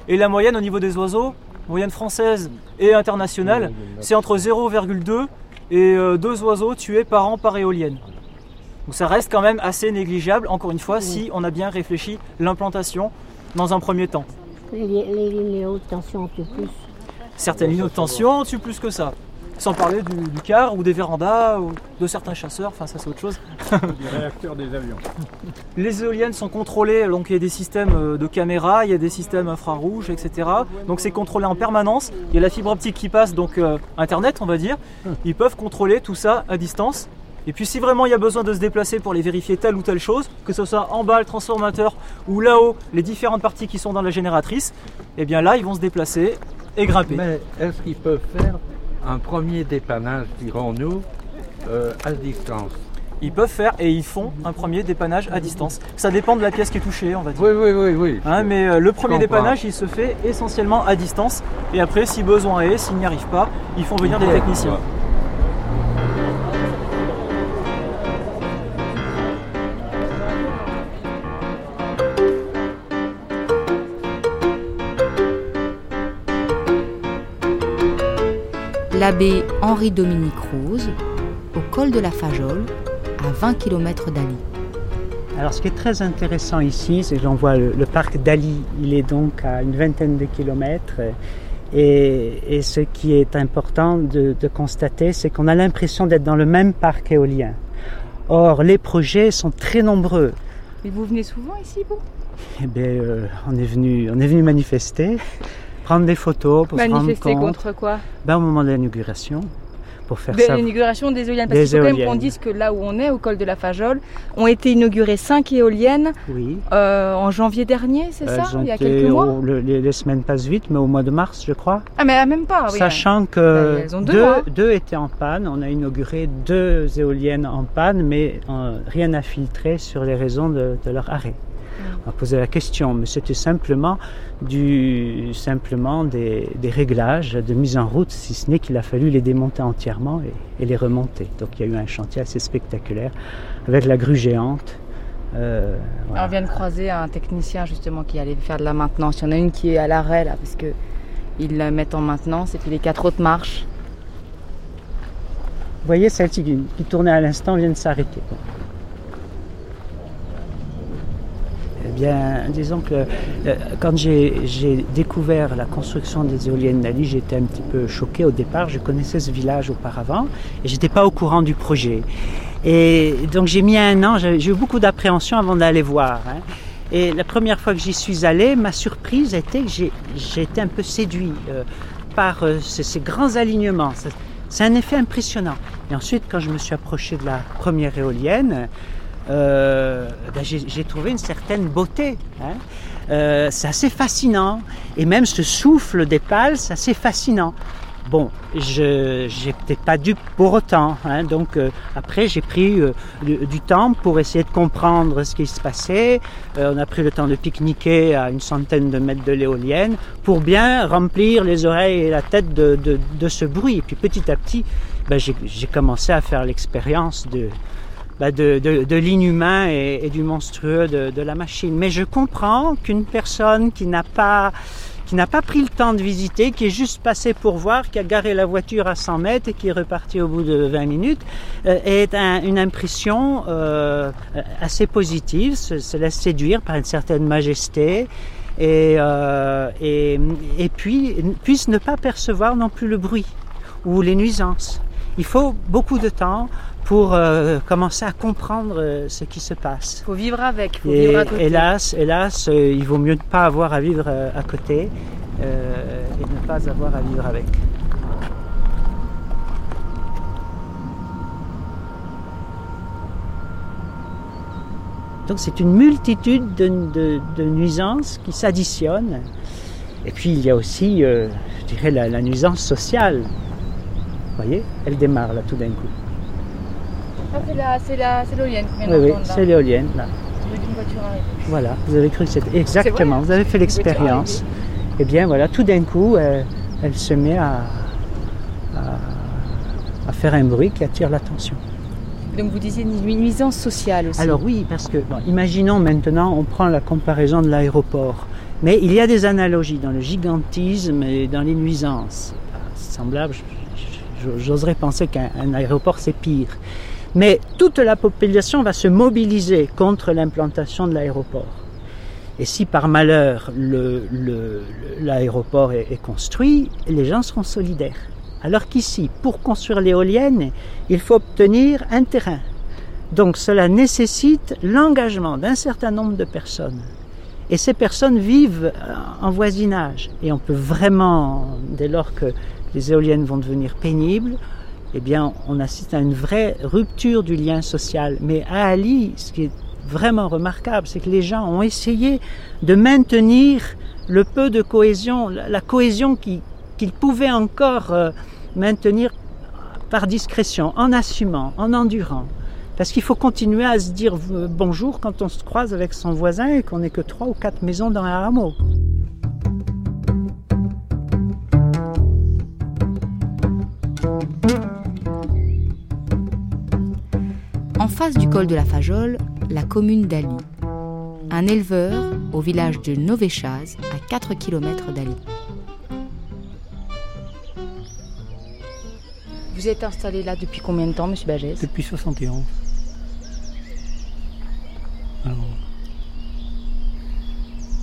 Et la moyenne au niveau des oiseaux, moyenne française et internationale, c'est entre 0,2 et 2 oiseaux tués par an par éolienne. Donc ça reste quand même assez négligeable, encore une fois, si on a bien réfléchi l'implantation dans un premier temps. Les, les lignes haute tension en plus. Certaines lignes de tension tuent plus que ça. Sans parler du, du car ou des vérandas ou de certains chasseurs, enfin ça c'est autre chose. Du réacteur des avions. Les éoliennes sont contrôlées, donc il y a des systèmes euh, de caméras, il y a des systèmes infrarouges, etc. Donc c'est contrôlé en permanence. Il y a la fibre optique qui passe, donc euh, Internet on va dire. Ils peuvent contrôler tout ça à distance. Et puis si vraiment il y a besoin de se déplacer pour les vérifier telle ou telle chose, que ce soit en bas le transformateur ou là-haut les différentes parties qui sont dans la génératrice, eh bien là ils vont se déplacer et grimper. Mais est-ce qu'ils peuvent faire un premier dépannage, dirons-nous, euh, à distance Ils peuvent faire et ils font un premier dépannage à distance. Ça dépend de la pièce qui est touchée, on va dire. Oui, oui, oui, oui. Hein, mais euh, le premier dépannage, il se fait essentiellement à distance. Et après, si besoin est, s'ils n'y arrivent pas, ils font venir des techniciens. L'abbé Henri-Dominique Rose, au col de la Fajole, à 20 km d'Ali. Alors ce qui est très intéressant ici, c'est que j'en vois le, le parc d'Ali, il est donc à une vingtaine de kilomètres. Et, et ce qui est important de, de constater, c'est qu'on a l'impression d'être dans le même parc éolien. Or, les projets sont très nombreux. Mais vous venez souvent ici, vous? Eh bien, euh, on est venu, on est venu manifester, prendre des photos pour Manifester se rendre compte. contre quoi Ben, au moment de l'inauguration, pour faire De ça. l'inauguration des éoliennes. Parce qu'il faut quand même qu'on dise que là où on est, au col de la Fajole, ont été inaugurées cinq éoliennes Oui. euh, en janvier dernier, c'est ça Il y a quelques mois le- les, les semaines passent vite, mais au mois de mars, je crois. Ah, mais même pas, oui. Sachant que Ben, deux deux, étaient en panne, on a inauguré deux éoliennes en panne, mais euh, rien n'a filtré sur les raisons de, de leur arrêt. On a posé la question, mais c'était simplement, du, simplement des, des, réglages de mise en route, si ce n'est qu'il a fallu les démonter entièrement et, et, les remonter. Donc il y a eu un chantier assez spectaculaire avec la grue géante. Euh, voilà. On vient de croiser un technicien justement qui allait faire de la maintenance. Il y en a une qui est à l'arrêt là parce que ils la mettent en maintenance et puis les quatre autres marchent. Vous voyez, celle-ci qui, qui tournait à l'instant vient de s'arrêter. Eh bien, disons que euh, quand j'ai découvert la construction des éoliennes d'Ali, j'étais un petit peu choqué au départ. Je connaissais ce village auparavant et j'étais pas au courant du projet. Et donc j'ai mis un an, j'ai eu beaucoup d'appréhension avant d'aller voir. Hein. Et la première fois que j'y suis allé, ma surprise était que j'ai été un peu séduit euh, par euh, ces, ces, grands alignements. C'est un effet impressionnant. Et ensuite, quand je me suis approché de la première éolienne, euh, ben j'ai trouvé une certaine beauté. Hein. Euh, c'est assez fascinant. Et même ce souffle des pales, c'est assez fascinant. Bon, je n'étais pas dupe pour autant. Hein, donc euh, après, j'ai pris euh, du, temps pour essayer de comprendre ce qui se passait. Euh, on a pris le temps de pique-niquer à une centaine de mètres de l'éolienne pour bien remplir les oreilles et la tête de, de, de ce bruit. Et puis petit à petit, ben, j'ai commencé à faire l'expérience de, ben de, de, de l'inhumain et, et, du monstrueux de, de, la machine. Mais je comprends qu'une personne qui n'a pas qui n'a pas pris le temps de visiter, qui est juste passé pour voir, qui a garé la voiture à 100 mètres et qui est reparti au bout de 20 minutes, euh, un, une impression euh, assez positive, se, se, laisse séduire par une certaine majesté. Et, euh, et puis puisse ne pas percevoir non plus le bruit ou les nuisances. Il faut beaucoup de temps pour euh, commencer à comprendre euh, ce qui se passe. Il faut vivre avec, faut et vivre à côté. Hélas, hélas, euh, il vaut mieux ne pas avoir à vivre à côté et ne pas avoir à vivre avec. Donc c'est une multitude de, de, de nuisances qui s'additionnent. Et puis il y a aussi, je dirais, la, la nuisance sociale. Vous voyez, elle démarre là tout d'un coup. Ah, c'est l'éolienne Oui, oui, c'est l'éolienne là. Voilà, vous avez cru que c'était exactement, vous avez fait l'expérience. Et bien voilà, tout d'un coup, elle, elle, se met à, à, à, faire un bruit qui attire l'attention. Donc vous disiez une nuisance sociale aussi. Alors oui, parce que, bon, imaginons maintenant, on prend la comparaison de l'aéroport. Mais il y a des analogies dans le gigantisme et dans les nuisances. Semblable, j'oserais penser qu'un aéroport c'est pire. Mais toute la population va se mobiliser contre l'implantation de l'aéroport. Et si par malheur l'aéroport est, construit, les gens seront solidaires. Alors qu'ici, pour construire l'éolienne, il faut obtenir un terrain. Donc cela nécessite l'engagement d'un certain nombre de personnes. Et ces personnes vivent en voisinage. Et on peut vraiment, dès lors que les éoliennes vont devenir pénibles, eh bien, on assiste à une vraie rupture du lien social. Mais à Ali, ce qui est vraiment remarquable, c'est que les gens ont essayé de maintenir le peu de cohésion, la cohésion qu'ils qu pouvaient encore euh, maintenir par discrétion, en assumant, en endurant. Parce qu'il faut continuer à se dire bonjour quand on se croise avec son voisin et qu'on n'est que trois ou quatre maisons dans un hameau. Face du col de la Fajole, la commune d'Ali. Un éleveur au village de Novéchaz, à 4 km d'Ali. Vous êtes installé là depuis combien de temps, monsieur Bagès? Depuis 71. Alors,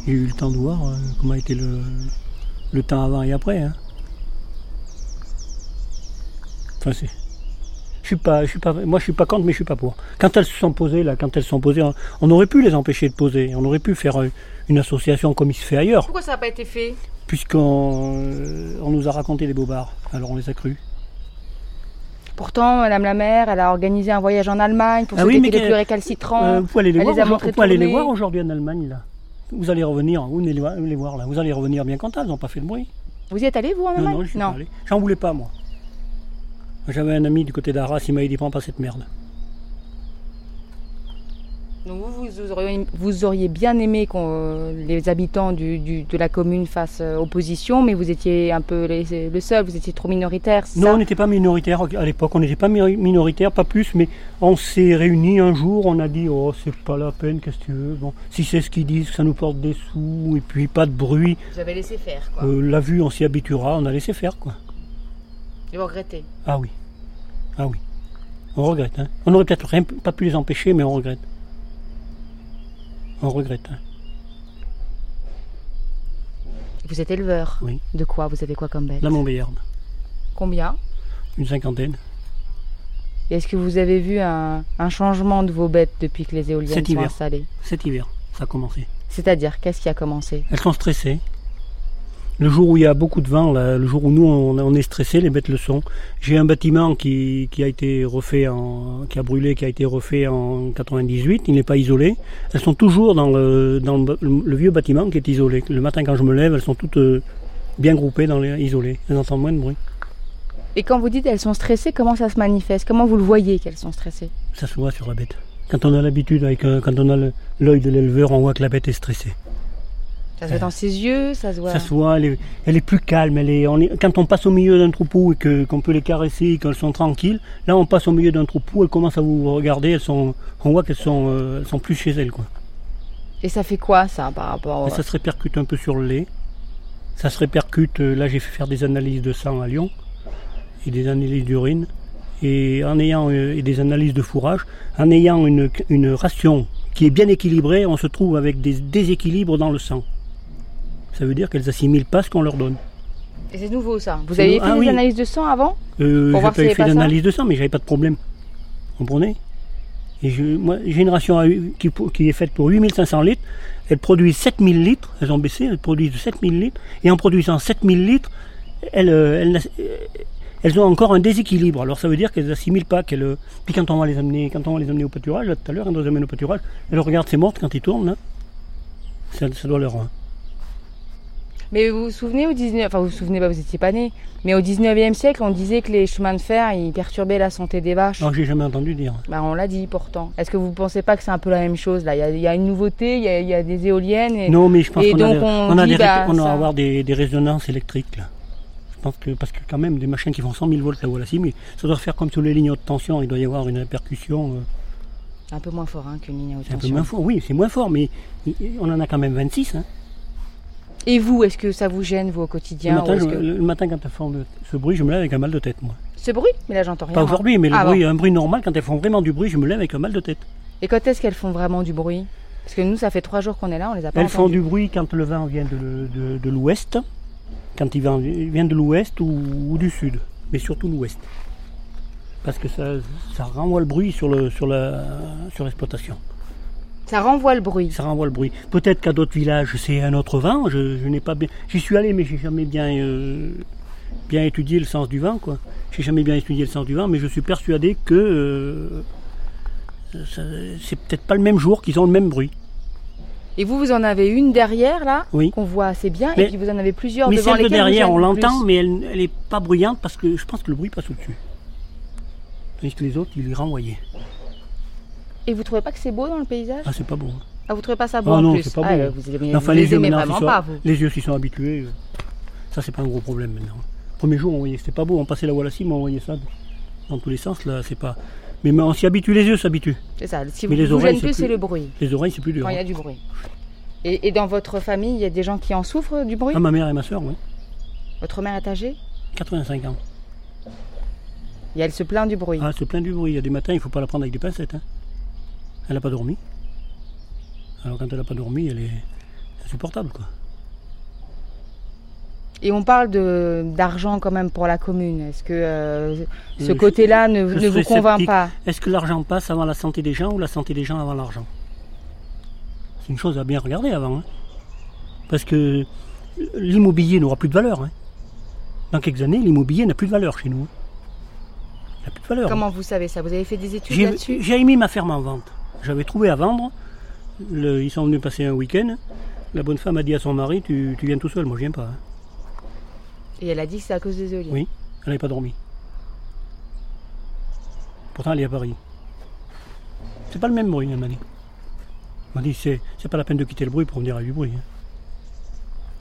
j'ai eu le temps de voir euh, comment a été le, le temps avant et après. Hein. Enfin, c'est je suis pas, je suis pas, moi je suis pas contre, mais je suis pas pour. Quand elles se sont posées là, quand elles sont posées, on, on aurait pu les empêcher de poser. On aurait pu faire une association comme il se fait ailleurs. Pourquoi ça n'a pas été fait? Puisqu'on on nous a raconté des bobards, alors on les a crus. Pourtant, Madame la maire, elle a organisé un voyage en Allemagne pour ah ceux oui, qui étaient les plus récalcitrants. Euh, vous pouvez aller les, voir, les, vous pouvez aller les voir aujourd'hui en Allemagne là. Vous allez revenir, vous allez les voir là. Vous allez revenir bien contents, ils n'ont pas fait de bruit. Vous y êtes allé vous en Allemagne Non, non, je suis pas allé. J'en voulais pas moi. J'avais un ami du côté d'Arras, il m'a dit prends pas cette merde. Donc vous, vous auriez, vous auriez bien aimé que les habitants du, du- de la commune fassent euh, opposition, mais vous étiez un peu les- le seul, vous étiez trop minoritaire, Non, ça? on n'était pas minoritaire à l'époque, on n'était pas mi- minoritaire, pas plus, mais on s'est réunis un jour, on a dit oh c'est pas la peine, qu'est-ce que tu veux, bon, si c'est ce qu'ils disent, ça nous porte des sous, et puis pas de bruit, Vous avez laissé faire, quoi. euh, la vue on s'y habituera, on a laissé faire quoi. Et vous regrettez. Ah oui, ah oui, on regrette, hein. on aurait peut-être rien- pas pu les empêcher, mais on regrette. On regrette. hein. Vous êtes éleveur Oui. De quoi? Vous avez quoi comme bête? La Montbéliarde, Combien? Une cinquantaine. Et est-ce que vous avez vu un, un changement de vos bêtes depuis que les éoliennes Cet sont hiver. installées? Cet hiver, ça a commencé. C'est-à-dire, qu'est-ce qui a commencé? Elles sont stressées. Le jour où il y a beaucoup de vent, là, le jour où nous on, on est stressé, les bêtes le sont. J'ai un bâtiment qui, qui a été refait, en, qui a brûlé, qui a été refait en 98. Il n'est pas isolé. Elles sont toujours dans le, dans le, le vieux bâtiment qui est isolé. Le matin quand je me lève, elles sont toutes euh, bien groupées, dans les, isolées. Elles entendent moins de bruit. Et quand vous dites elles sont stressées, comment ça se manifeste? Comment vous le voyez qu'elles sont stressées? Ça se voit sur la bête. Quand on a l'habitude, avec, euh, quand on a l'œil de l'éleveur, on voit que la bête est stressée. Ça se voit dans ses yeux, ça se voit. Ça se voit, elle est, elle est plus calme. Elle est, on est- quand on passe au milieu d'un troupeau et que, qu'on peut les caresser et qu'elles sont tranquilles, là on passe au milieu d'un troupeau, elles commencent à vous regarder, elles sont, on voit qu'elles sont, euh, sont plus chez elles. Quoi. Et ça fait quoi ça par rapport Et ça se répercute un peu sur le lait. Ça se répercute, euh, là j'ai fait faire des analyses de sang à Lyon et des analyses d'urine et en ayant euh, et des analyses de fourrage, en ayant une, une ration qui est bien équilibrée, on se trouve avec des déséquilibres dans le sang. Ça veut dire qu'elles assimilent pas ce qu'on leur donne. Et c'est nouveau ça. Vous nou- fait ah des oui. analyses de sang avant Euh, Pour voir avait fait d'analyse de sang, mais j'avais pas de problème. Vous comprenez? Et je, moi, j'ai une ration à qui, est faite pour 8500 litres. Elle produit 7000 litres. Elles ont baissé, elles produisent 7000 litres. Et en produisant 7000 litres, elles, euh, elles, euh, elles ont encore un déséquilibre. Alors ça veut dire qu'elles assimilent pas. Qu'elles, euh, puis quand on va les amener, quand on va les amener au pâturage, là, tout à l'heure, quand on les amène au pâturage, elles regardent ces mortes quand ils tournent. là. Ça, ça doit leur. hein. Mais vous vous souvenez au 19 enfin vous vous souvenez pas, vous étiez pas né, mais au 19e siècle, on disait que les chemins de fer, ils perturbaient la santé des vaches. Alors j'ai jamais entendu dire. Bah, on l'a dit pourtant. Est-ce que vous pensez pas que c'est un peu la même chose là? Il y, a, il y a une nouveauté, il y a, il y a des éoliennes. Et, Non, mais je pense qu'on a, des- on on a dit, des bah, on va ça- avoir des, des résonances électriques là. Je pense que parce que quand même des machines qui font 100 000 volts là voilà, si, mais ça doit faire comme sur les lignes haute tension, il doit y avoir une répercussion. euh, Un peu moins fort hein, qu'une ligne haute c'est un peu tension. moins fort, oui, c'est moins fort, mais on en a quand même 26. Hein. Et vous, est-ce que ça vous gêne vous au Le, quotidien matin, ou est-ce je- que- le matin, quand elles font de- ce bruit, je me lève avec un mal de tête, moi. Ce bruit? Mais là j'entends rien. Pas aujourd'hui, mais le Ah, bruit, bon. un bruit normal, quand elles font vraiment du bruit, je me lève avec un mal de tête. Et quand est-ce qu'elles font vraiment du bruit? Parce que nous, ça fait trois jours qu'on est là, on les a pas Elles font du bruit quand le vent vient de, de- de l'ouest, quand il vient, il vient de l'ouest ou, ou du sud, mais surtout l'ouest. Parce que ça, ça renvoie le bruit sur le- sur la- sur l'exploitation. Ça renvoie le bruit. Ça renvoie le bruit. Peut-être qu'à d'autres villages, c'est un autre vent. Je, je n'ai pas bien. J'y suis allé, mais j'ai jamais bien, euh, bien étudié le sens du vent, quoi. J'ai jamais bien étudié le sens du vent, mais je suis persuadé que euh, ça- c'est peut-être pas le même jour qu'ils ont le même bruit. Et vous, vous en avez une derrière là, Oui. qu'on voit assez bien, Mais- et puis vous en avez plusieurs Mais devant celle de derrière, on le l'entend, plus. mais elle, elle est pas bruyante parce que je pense que le bruit passe au-dessus. Tandis que les autres, ils les renvoyaient. Et vous trouvez pas que c'est beau dans le paysage? Ah, c'est pas beau. hein. Ah, vous trouvez pas ça beau Ah en non, plus? c'est pas Ah, beau. euh, vous, aimez- Mais enfin, vous les les yeux, aimez vraiment sont- pas, vous. les yeux s'y sont habitués. euh, Ça, c'est pas un gros problème maintenant. Premier jour, on voyait que c'était pas beau. On passait la Wallassie, mais on voyait ça dans tous les sens. Là, c'est pas. Mais mais on s'y habitue, les yeux s'habituent. C'est ça. Si Mais vous les vous oreilles, gêne plus, c'est le bruit. Les oreilles, c'est plus dur. Quand il y a hein. du bruit. Et, et dans votre famille, il y a des gens qui en souffrent du bruit? Ah, ma mère et ma soeur, oui. Votre mère est âgée? 85 ans. Et elle se plaint du bruit. Ah, c'est plein du bruit. Il y a des matins, il faut pas la prendre avec des pincettes. hein. Elle n'a pas dormi. Alors quand elle n'a pas dormi, elle est insupportable, quoi. Et on parle de d'argent quand même pour la commune. Est-ce que euh, ce Euh, côté-là ne, ne vous convainc sceptique. pas Est-ce que l'argent passe avant la santé des gens ou la santé des gens avant l'argent? C'est une chose à bien regarder avant. hein. Parce que l'immobilier n'aura plus de valeur. hein. Dans quelques années, l'immobilier n'a plus de valeur chez nous. hein. Il n'a plus de valeur. Comment vous savez ça? Vous avez fait des études là-dessus? j'ai mis ma ferme en vente. J'avais trouvé à vendre. Le- ils sont venus passer un week-end. La bonne femme a dit à son mari Tu, tu viens tout seul, moi je viens pas. hein. Et elle a dit que c'est à cause des éoliennes. Oui, elle n'avait pas dormi. Pourtant, elle est à Paris. C'est pas le même bruit, elle m'a dit. On m'a dit c'est, c'est pas la peine de quitter le bruit pour venir à du bruit. hein.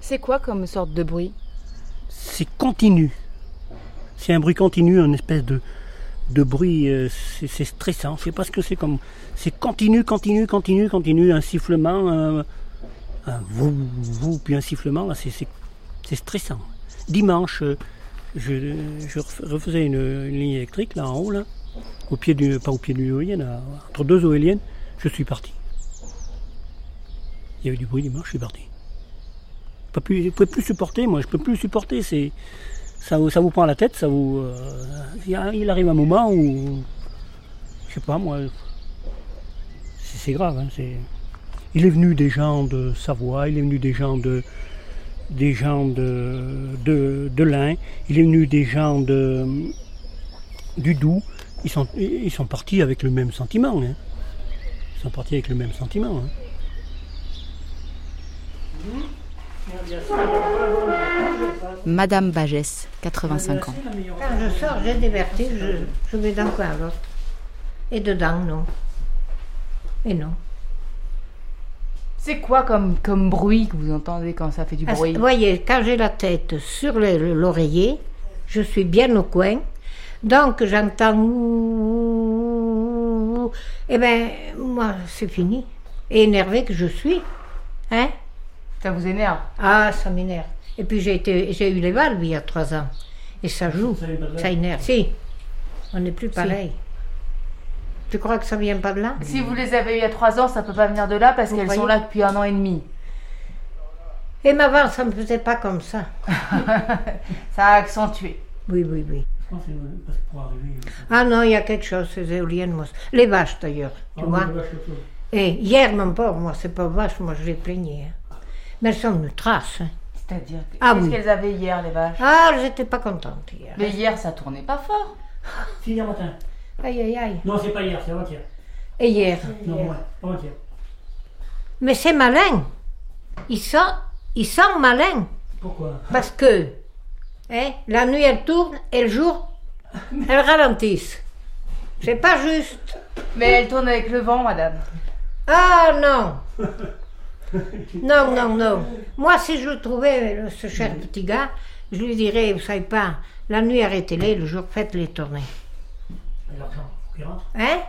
C'est quoi comme sorte de bruit? C'est continu. C'est un bruit continu, une espèce de, de bruit, euh, c'est, stressant. Je sais pas ce que c'est comme. C'est continu, continu, continu, continu, un sifflement, un, un vous, puis un sifflement, c'est, stressant. Dimanche, euh, je, je ref- refaisais une, ligne électrique là en haut, là, au pied du, pas au pied d'une éolienne, entre deux éoliennes, je suis parti. Il y avait du bruit dimanche, je suis parti. Je ne pouvais plus supporter, moi, je peux plus supporter. C'est, ça, vous- ça vous prend la tête, ça vous. euh, il arrive un moment où. Je sais pas, moi. C'est, grave. hein, il est venu des gens de Savoie, il est venu des gens de. des gens de. de, de l'Ain, il est venu des gens de. du Doubs. Ils sont, ils sont partis avec le même sentiment. hein. Ils sont partis avec le même sentiment. hein. Madame Bagès, 85 ans. Quand je sors, j'ai des vertiges, je, je vais d'un coin à l'autre. Et dedans, non. Et non. C'est quoi comme, comme bruit que vous entendez quand ça fait du bruit? Vous voyez, quand j'ai la tête sur le- l'oreiller, je suis bien au coin. Donc j'entends. ouh, Eh bien, moi, c'est fini. Et énervé que je suis. Hein? Ça vous énerve Ah, ça m'énerve. Et puis j'ai été, j'ai eu les valves il y a trois ans. Et ça joue. Ça énerve. Si. On n'est plus pareil. Tu crois que ça vient pas de là Si vous les avez eu il y a trois ans, ça peut pas venir de là parce qu'elles sont là depuis un an et demi. Et ma avant, ça me faisait pas comme ça. Ça a accentué. Oui, oui, oui. Je pense que c'est parce que pour arriver. Ah non, il y a quelque chose, ces éoliennes, moi. Les vaches d'ailleurs, tu Ah, vois. Et hier, mon pauvre, moi, c'est pas vache, moi je l'ai plaigné. hein. Mais elles sont une trace. hein. C'est-à-dire, Ah qu'est-ce oui. qu'elles avaient hier, les vaches? Ah, j'étais pas contente hier. Mais hier, ça tournait pas fort. Si, hier matin. Aïe, aïe, aïe. Non, c'est pas hier, c'est avant-hier. Et hier. Non, ouais, avant-hier. Mais c'est malin. Ils sont, ils sont malins. Pourquoi? Parce que hein, la nuit, elle tourne et le jour, elles ralentissent. C'est pas juste. Mais elle tourne avec le vent, madame. Ah non Non, non, non. Moi, si je le trouvais, le- ce cher petit gars, je lui dirais, vous savez pas, la nuit, arrêtez-les, le jour, faites-les tourner. Hein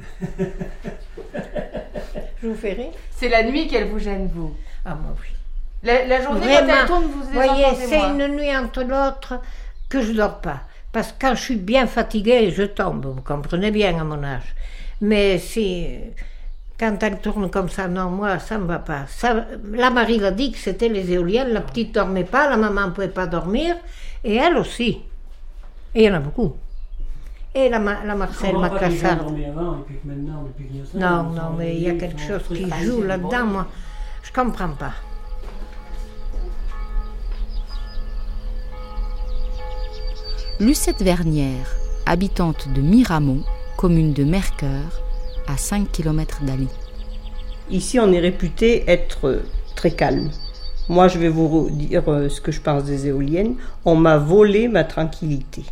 Je vous fais rire C'est la nuit qu'elle vous gêne, vous. Ah, moi, oui. La, la journée, Vraiment. quand elle tourne, vous les voyez, c'est une nuit entre l'autre que je dors pas. Parce que quand je suis bien fatiguée, je tombe. Vous comprenez bien à mon âge. Mais si quand elle tourne comme ça, non, moi, ça me va pas. Ça, la Marie l'a dit que c'était les éoliennes. La petite dormait pas, la maman ne pouvait pas dormir, et elle aussi. Et il y en a beaucoup. Et la, la Marcel, On ma voit pas que les gens classarde. dormaient avant, et puis que maintenant, depuis qu'il y a ça, Non, non, mais il y a quelque chose qui joue là-dedans, moi. Je comprends pas. Lucette Vernière, habitante de Miramont, commune de Mercœur, à 5 km d'Ali. Ici, on est réputé être euh, très calme. Moi, je vais vous dire euh, ce que je pense des éoliennes. On m'a volé ma tranquillité.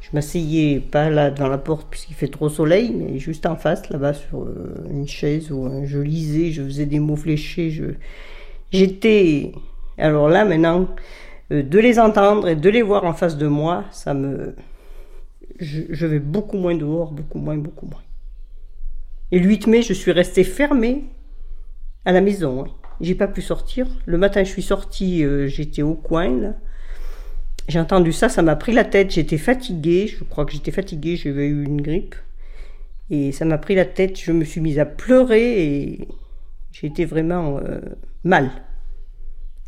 Je m'asseyais pas là devant la porte puisqu'il fait trop soleil, mais juste en face, là-bas, sur euh, une chaise où je lisais, je faisais des mots fléchés. Je... J'étais. Alors là, maintenant, de les entendre et de les voir en face de moi, ça me. Je, vais beaucoup moins dehors, beaucoup moins, beaucoup moins. Et le 8 mai, je suis restée fermée à la maison. hein. J'ai pas pu sortir. Le matin, je suis sortie, euh, j'étais au coin. J'ai entendu ça, ça m'a pris la tête. J'étais fatiguée. Je crois que j'étais fatiguée. J'avais eu une grippe. Et ça m'a pris la tête. Je me suis mise à pleurer et j'étais vraiment euh, mal.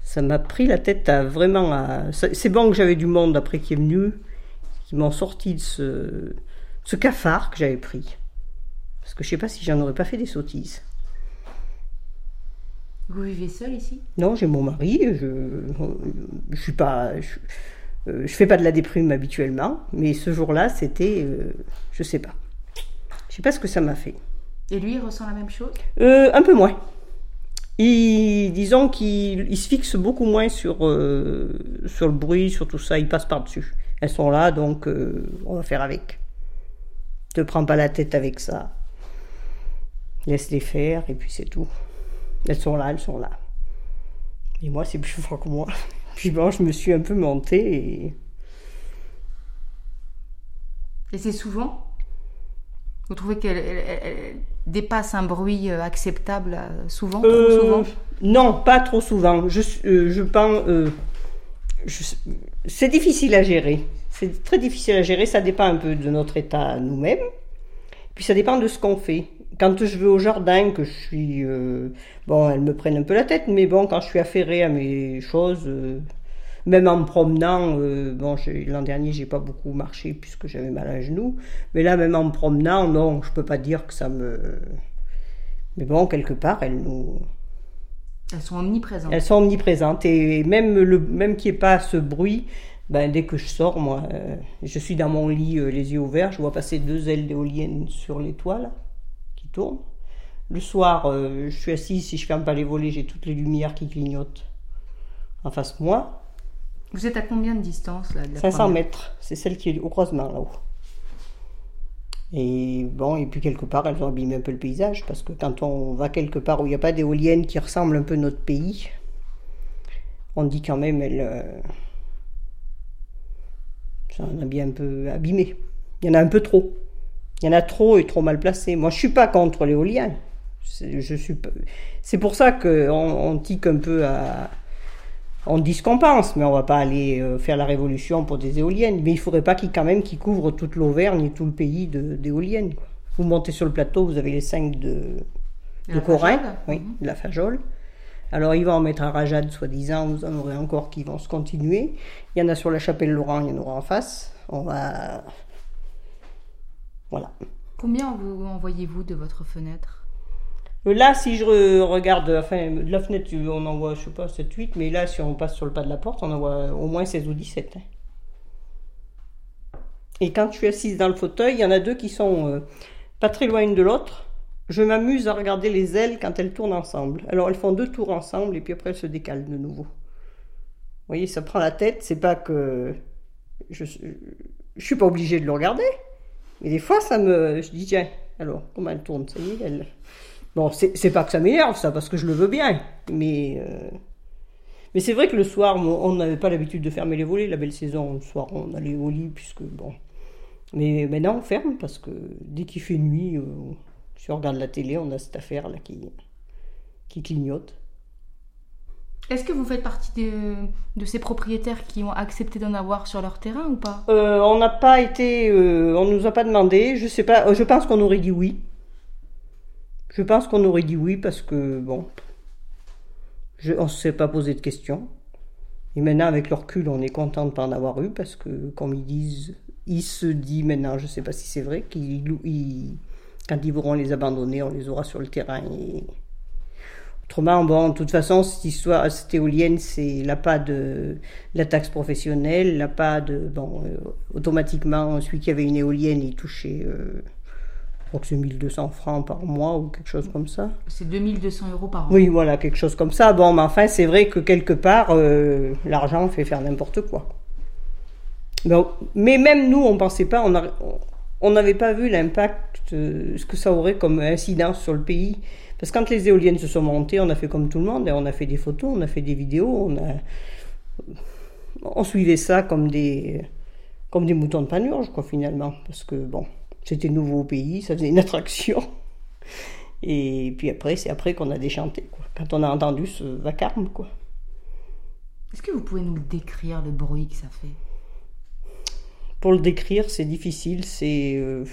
Ça m'a pris la tête à vraiment. à- C'est bon que j'avais du monde après qui est venu, qui m'ont sorti de ce, ce cafard que j'avais pris. Parce que je sais pas si j'en aurais pas fait des sottises. Vous vivez seul ici? Non, j'ai mon mari, je je suis pas je, euh, je fais pas de la déprime habituellement, mais ce jour-là, c'était euh, je sais pas. Je sais pas ce que ça m'a fait. Et lui, il ressent la même chose? Euh, un peu moins. Il, disons qu'il il se fixe beaucoup moins sur, euh, sur le bruit, sur tout ça, il passe par-dessus. Elles sont là, donc euh, on va faire avec. Te prends pas la tête avec ça. Laisse-les faire et puis c'est tout. Elles sont là, elles sont là. Et moi, c'est plus fort que moi. Puis bon, je me suis un peu montée et. Et c'est souvent? Vous trouvez qu'elle elle- elle dépasse un bruit euh, acceptable euh, souvent Trop Euh, souvent? Non, pas trop souvent. Euh, je pense. C'est difficile à gérer. C'est très difficile à gérer. Ça dépend un peu de notre état nous-mêmes. Puis ça dépend de ce qu'on fait. Quand je vais au jardin, que je suis. euh, bon, elles me prennent un peu la tête, mais bon, quand je suis affairée à mes choses. euh, même en me promenant, euh, bon, l'an dernier, j'ai pas beaucoup marché puisque j'avais mal à un genou. Mais là, même en me promenant, non, je peux pas dire que ça me. Mais bon, quelque part, elles nous. Elles sont omniprésentes. Elles sont omniprésentes et même le même qu'il n'y ait pas ce bruit, ben, dès que je sors, moi, euh, je suis dans mon lit, euh, les yeux ouverts, je vois passer deux ailes d'éoliennes sur les toiles qui tournent. Le soir, euh, je suis assise, si je ferme pas les volets, j'ai toutes les lumières qui clignotent en face de moi. Vous êtes à combien de distance là, de la 500 première? mètres, c'est celle qui est au croisement là-haut. Et bon, et puis quelque part, elles ont abîmé un peu le paysage, parce que quand on va quelque part où il n'y a pas d'éoliennes qui ressemblent un peu à notre pays, on dit quand même, elles, euh, ça en a bien un peu abîmé. Il y en a un peu trop. Il y en a trop et trop mal placés. Moi, je suis pas contre l'éolien. C'est pour ça qu'on on tique un peu à, on dit ce qu'on pense, mais on va pas aller euh, faire la révolution pour des éoliennes. Mais il faudrait pas qu'ils quand même qu'ils couvrent toute l'Auvergne et tout le pays d'éoliennes. Vous montez sur le plateau, vous avez les cinq de, De de la Corin, Fajole oui, de la Fajole. Alors ils vont en mettre à Rajad, soi-disant, vous en aurez encore qui vont se continuer. Il y en a sur la chapelle Laurent, il y en aura en face. On va. Voilà. Combien vous envoyez-vous de votre fenêtre? Là, si je re- regarde, enfin, de la fenêtre, on en voit, je sais pas, 7, 8, mais là, si on passe sur le pas de la porte, on en voit au moins 16 ou 17. hein. Et quand je suis assise dans le fauteuil, il y en a deux qui sont euh, pas très loin l'une de l'autre. Je m'amuse à regarder les ailes quand elles tournent ensemble. Alors, elles font deux tours ensemble et puis après, elles se décalent de nouveau. Vous voyez, ça prend la tête. C'est pas que je, je suis pas obligée de le regarder. Mais des fois, ça me. Je dis, tiens, alors, comment elle tourne Ça y est, elle. Bon, c'est pas que ça m'énerve, ça, parce que je le veux bien. Mais. euh, Mais c'est vrai que le soir, on n'avait pas l'habitude de fermer les volets. La belle saison, le soir, on allait au lit, puisque bon. Mais maintenant, on ferme, parce que dès qu'il fait nuit, euh, si on regarde la télé, on a cette affaire-là qui, qui clignote. Est-ce que vous faites partie de, de ces propriétaires qui ont accepté d'en avoir sur leur terrain ou pas? Euh, on n'a pas été, euh, on nous a pas demandé. Je sais pas. Je pense qu'on aurait dit oui. Je pense qu'on aurait dit oui parce que bon, je, on s'est pas posé de questions. Et maintenant, avec le recul, on est content de pas en avoir eu parce que, comme ils disent, il se dit maintenant, je sais pas si c'est vrai, qu'ils, ils- quand ils voudront les abandonner, on les aura sur le terrain. Et... Autrement, bon, de toute façon, cette histoire, cette éolienne, c'est pas de la taxe professionnelle, pas de, bon, euh, automatiquement, celui qui avait une éolienne, il touchait, euh, crois que c'est 1200 francs par mois ou quelque chose comme ça. C'est 2200 euros par an. Oui, voilà, quelque chose comme ça. Bon, mais enfin, c'est vrai que quelque part, euh, l'argent fait faire n'importe quoi. Donc, mais même nous, on pensait pas, on n'avait pas vu l'impact, euh, ce que ça aurait comme incidence sur le pays. Parce que quand les éoliennes se sont montées, on a fait comme tout le monde, hein, on a fait des photos, on a fait des vidéos, on a, on suivait ça comme des, comme des moutons de panurge, quoi, finalement. Parce que, bon, c'était nouveau au pays, ça faisait une attraction. Et puis après, c'est après qu'on a déchanté, quoi. Quand on a entendu ce vacarme, quoi. Est-ce que vous pouvez nous décrire le bruit que ça fait? Pour le décrire, c'est difficile, c'est... euh,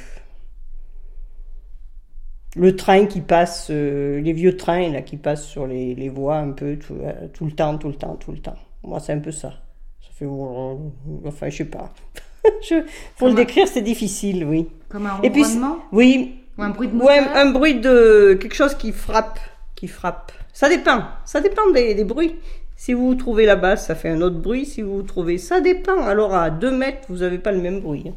le train qui passe, euh, les vieux trains là, qui passent sur les, les voies un peu tout, euh, tout le temps, tout le temps, tout le temps. Moi, c'est un peu ça. Ça fait... Enfin, je sais pas. Je- Pour le décrire, c'est difficile, oui. Comme un puis, oui. Ou un bruit de Ouais, moteur un bruit de quelque chose qui frappe, qui frappe. Ça dépend, ça dépend des, des bruits. Si vous vous trouvez la basse, ça fait un autre bruit. Si vous vous trouvez, ça dépend. Alors à 2 mètres, vous n'avez pas le même bruit. hein.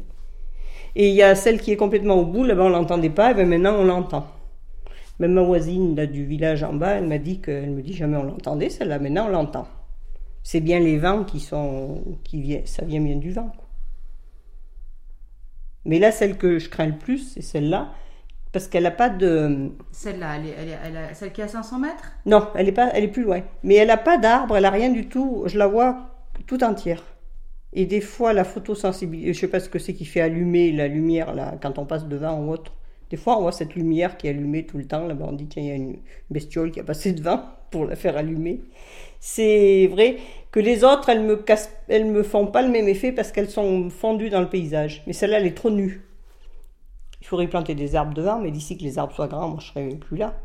Et il y a celle qui est complètement au bout, là-bas on l'entendait pas, et bien maintenant on l'entend. Même ma voisine là, du village en bas, elle m'a dit qu'elle me dit jamais on l'entendait, celle-là, maintenant on l'entend. C'est bien les vents qui sont, qui viennent, ça vient bien du vent. quoi. Mais là, celle que je crains le plus, c'est celle-là, parce qu'elle n'a pas de. Celle-là, elle est, elle est- elle a- celle qui est à 500 mètres? Non, elle est pas, elle est plus loin. Mais elle n'a pas d'arbre, elle n'a rien du tout. Je la vois tout entière. Et des fois, la photosensibilité, je sais pas ce que c'est qui fait allumer la lumière là quand on passe devant ou autre. Des fois, on voit cette lumière qui est allumée tout le temps. Là, on dit tiens, il y a une bestiole qui a passé devant pour la faire allumer. C'est vrai que les autres, elles me me font pas le même effet parce qu'elles sont fondues dans le paysage. Mais celle-là, elle est trop nue. Il faudrait planter des arbres devant, mais d'ici que les arbres soient grands, moi je serais plus là.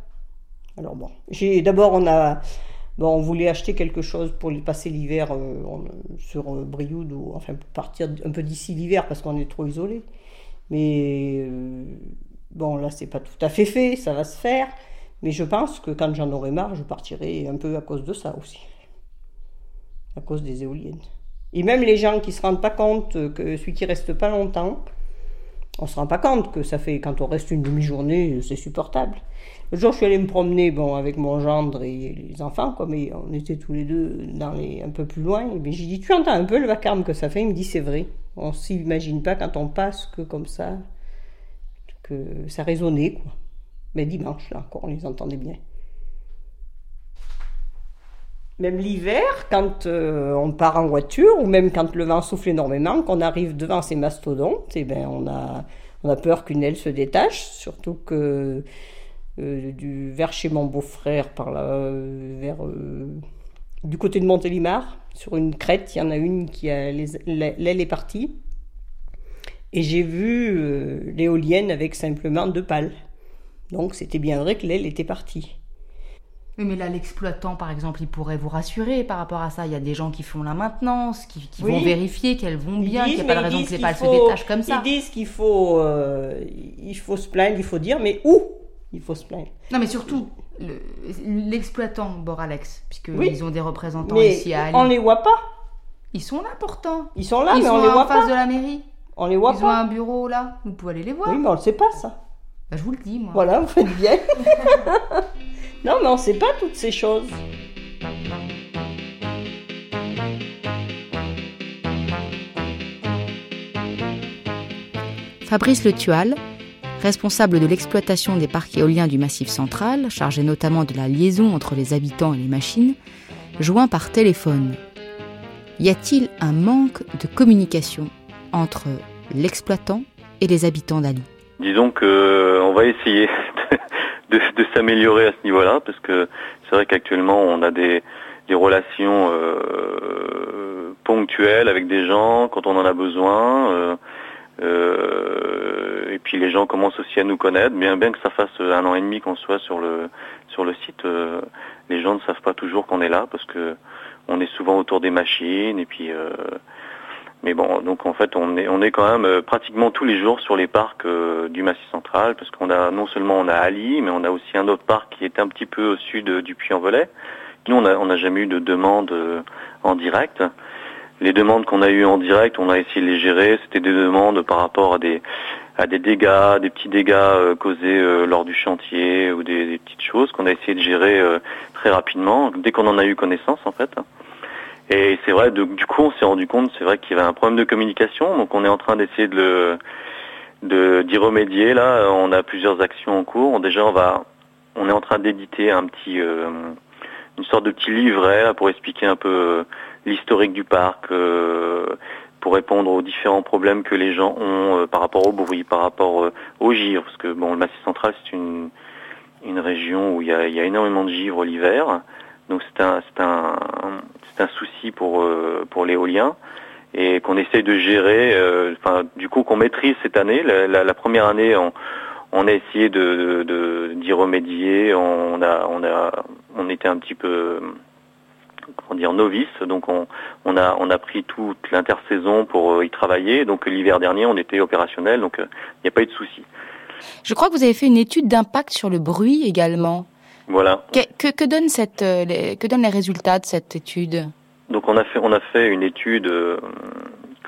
Alors bon, d'abord on a on voulait acheter quelque chose pour passer l'hiver euh, sur euh, Brioude ou enfin pour partir un peu d'ici l'hiver parce qu'on est trop isolé. Mais euh, bon là c'est pas tout à fait fait, ça va se faire. Mais je pense que quand j'en aurai marre, je partirai un peu à cause de ça aussi, à cause des éoliennes. Et même les gens qui se rendent pas compte que celui qui reste pas longtemps, on se rend pas compte que ça fait quand on reste une demi-journée, c'est supportable. Le jour, je suis allée me promener, bon, avec mon gendre et les enfants, quoi, mais on était tous les deux un peu plus loin. Et j'ai dit, tu entends un peu le vacarme que ça fait Il me dit, c'est vrai. On s'imagine pas quand on passe que comme ça, ça résonnait, quoi. Mais dimanche, là encore, on les entendait bien. Même l'hiver, quand euh, on part en voiture, ou même quand le vent souffle énormément, qu'on arrive devant ces mastodontes, eh ben, on, a, on a peur qu'une aile se détache, surtout que euh, du, vers chez mon beau-frère, par là, euh, vers, du côté de Montélimar, sur une crête, il y en a une qui a l'aile est partie. Et j'ai vu euh, l'éolienne avec simplement deux pales. Donc c'était bien vrai que l'aile était partie. Oui, mais là, l'exploitant, par exemple, il pourrait vous rassurer par rapport à ça. Il y a des gens qui font la maintenance, qui, qui Oui. vont vérifier qu'elles vont Ils bien, qu'il n'y a pas de ils raison que les pales se détachent comme ça. Ils disent qu'il faut, euh, il faut se plaindre, il faut dire, mais où il faut se plaindre? Non, mais surtout, le- l'exploitant Boralex, puisqu'ils Oui. ont des représentants Mais ici à Ali. on les voit pas. Ils sont là pourtant. Ils sont là, Ils mais sont on les en voit face pas. de la mairie. On les voit Ils ont un bureau là. Vous pouvez aller les voir. Oui, mais on ne sait pas ça. Bah, je vous le dis, moi. Voilà, vous faites bien. non, mais on ne sait pas toutes ces choses. Fabrice Le Tual, responsable de l'exploitation des parcs éoliens du Massif central, chargé notamment de la liaison entre les habitants et les machines, joint par téléphone. Y a-t-il un manque de communication? Entre l'exploitant et les habitants d'Ali Disons que euh, va essayer de, de- de s'améliorer à ce niveau-là, parce que c'est vrai qu'actuellement on a des, des relations euh, ponctuelles avec des gens quand on en a besoin. euh, euh, et puis les gens commencent aussi à nous connaître, bien bien que ça fasse un an et demi qu'on soit sur le sur le site, euh, les gens ne savent pas toujours qu'on est là parce que on est souvent autour des machines et puis euh, mais bon, donc en fait, on est, on est quand même euh, pratiquement tous les jours sur les parcs euh, du Massif central, parce qu'on a non seulement on a Ali, mais on a aussi un autre parc qui est un petit peu au sud euh, du Puy-en-Velay. Nous, on n'a on n'a jamais eu de demande euh, en direct. Les demandes qu'on a eues en direct, on a essayé de les gérer. C'était des demandes par rapport à des à des dégâts, des petits dégâts euh, causés euh, lors du chantier ou des, des petites choses qu'on a essayé de gérer très rapidement dès qu'on en a eu connaissance en fait. Et c'est vrai, du coup, on s'est rendu compte, c'est vrai qu'il y avait un problème de communication, donc on est en train d'essayer de de d'y remédier. Là, on a plusieurs actions en cours. Déjà, on va, on est en train d'éditer un petit, euh, une sorte de petit livret là, pour expliquer un peu euh, l'historique du parc, euh, pour répondre aux différents problèmes que les gens ont par rapport au bruit, par rapport au givre, parce que bon, le Massif central, c'est une une région où il y a, il y a énormément de givre l'hiver. Donc c'est un, un, un souci pour, euh, pour l'éolien et qu'on essaye de gérer, euh, enfin du coup qu'on maîtrise cette année. La, première année, on, a essayé de, de- d'y remédier. On a, on a, on était un petit peu, comment dire, novice. Donc on, on a, on a pris toute l'intersaison pour euh, y travailler. Donc l'hiver dernier, on était opérationnel. Donc il n'y a pas eu de souci. Je crois que vous avez fait une étude d'impact sur le bruit également. Voilà. Que, que, que donnent cette, euh, les, que donnent les résultats de cette étude? Donc on a fait on a fait une étude euh,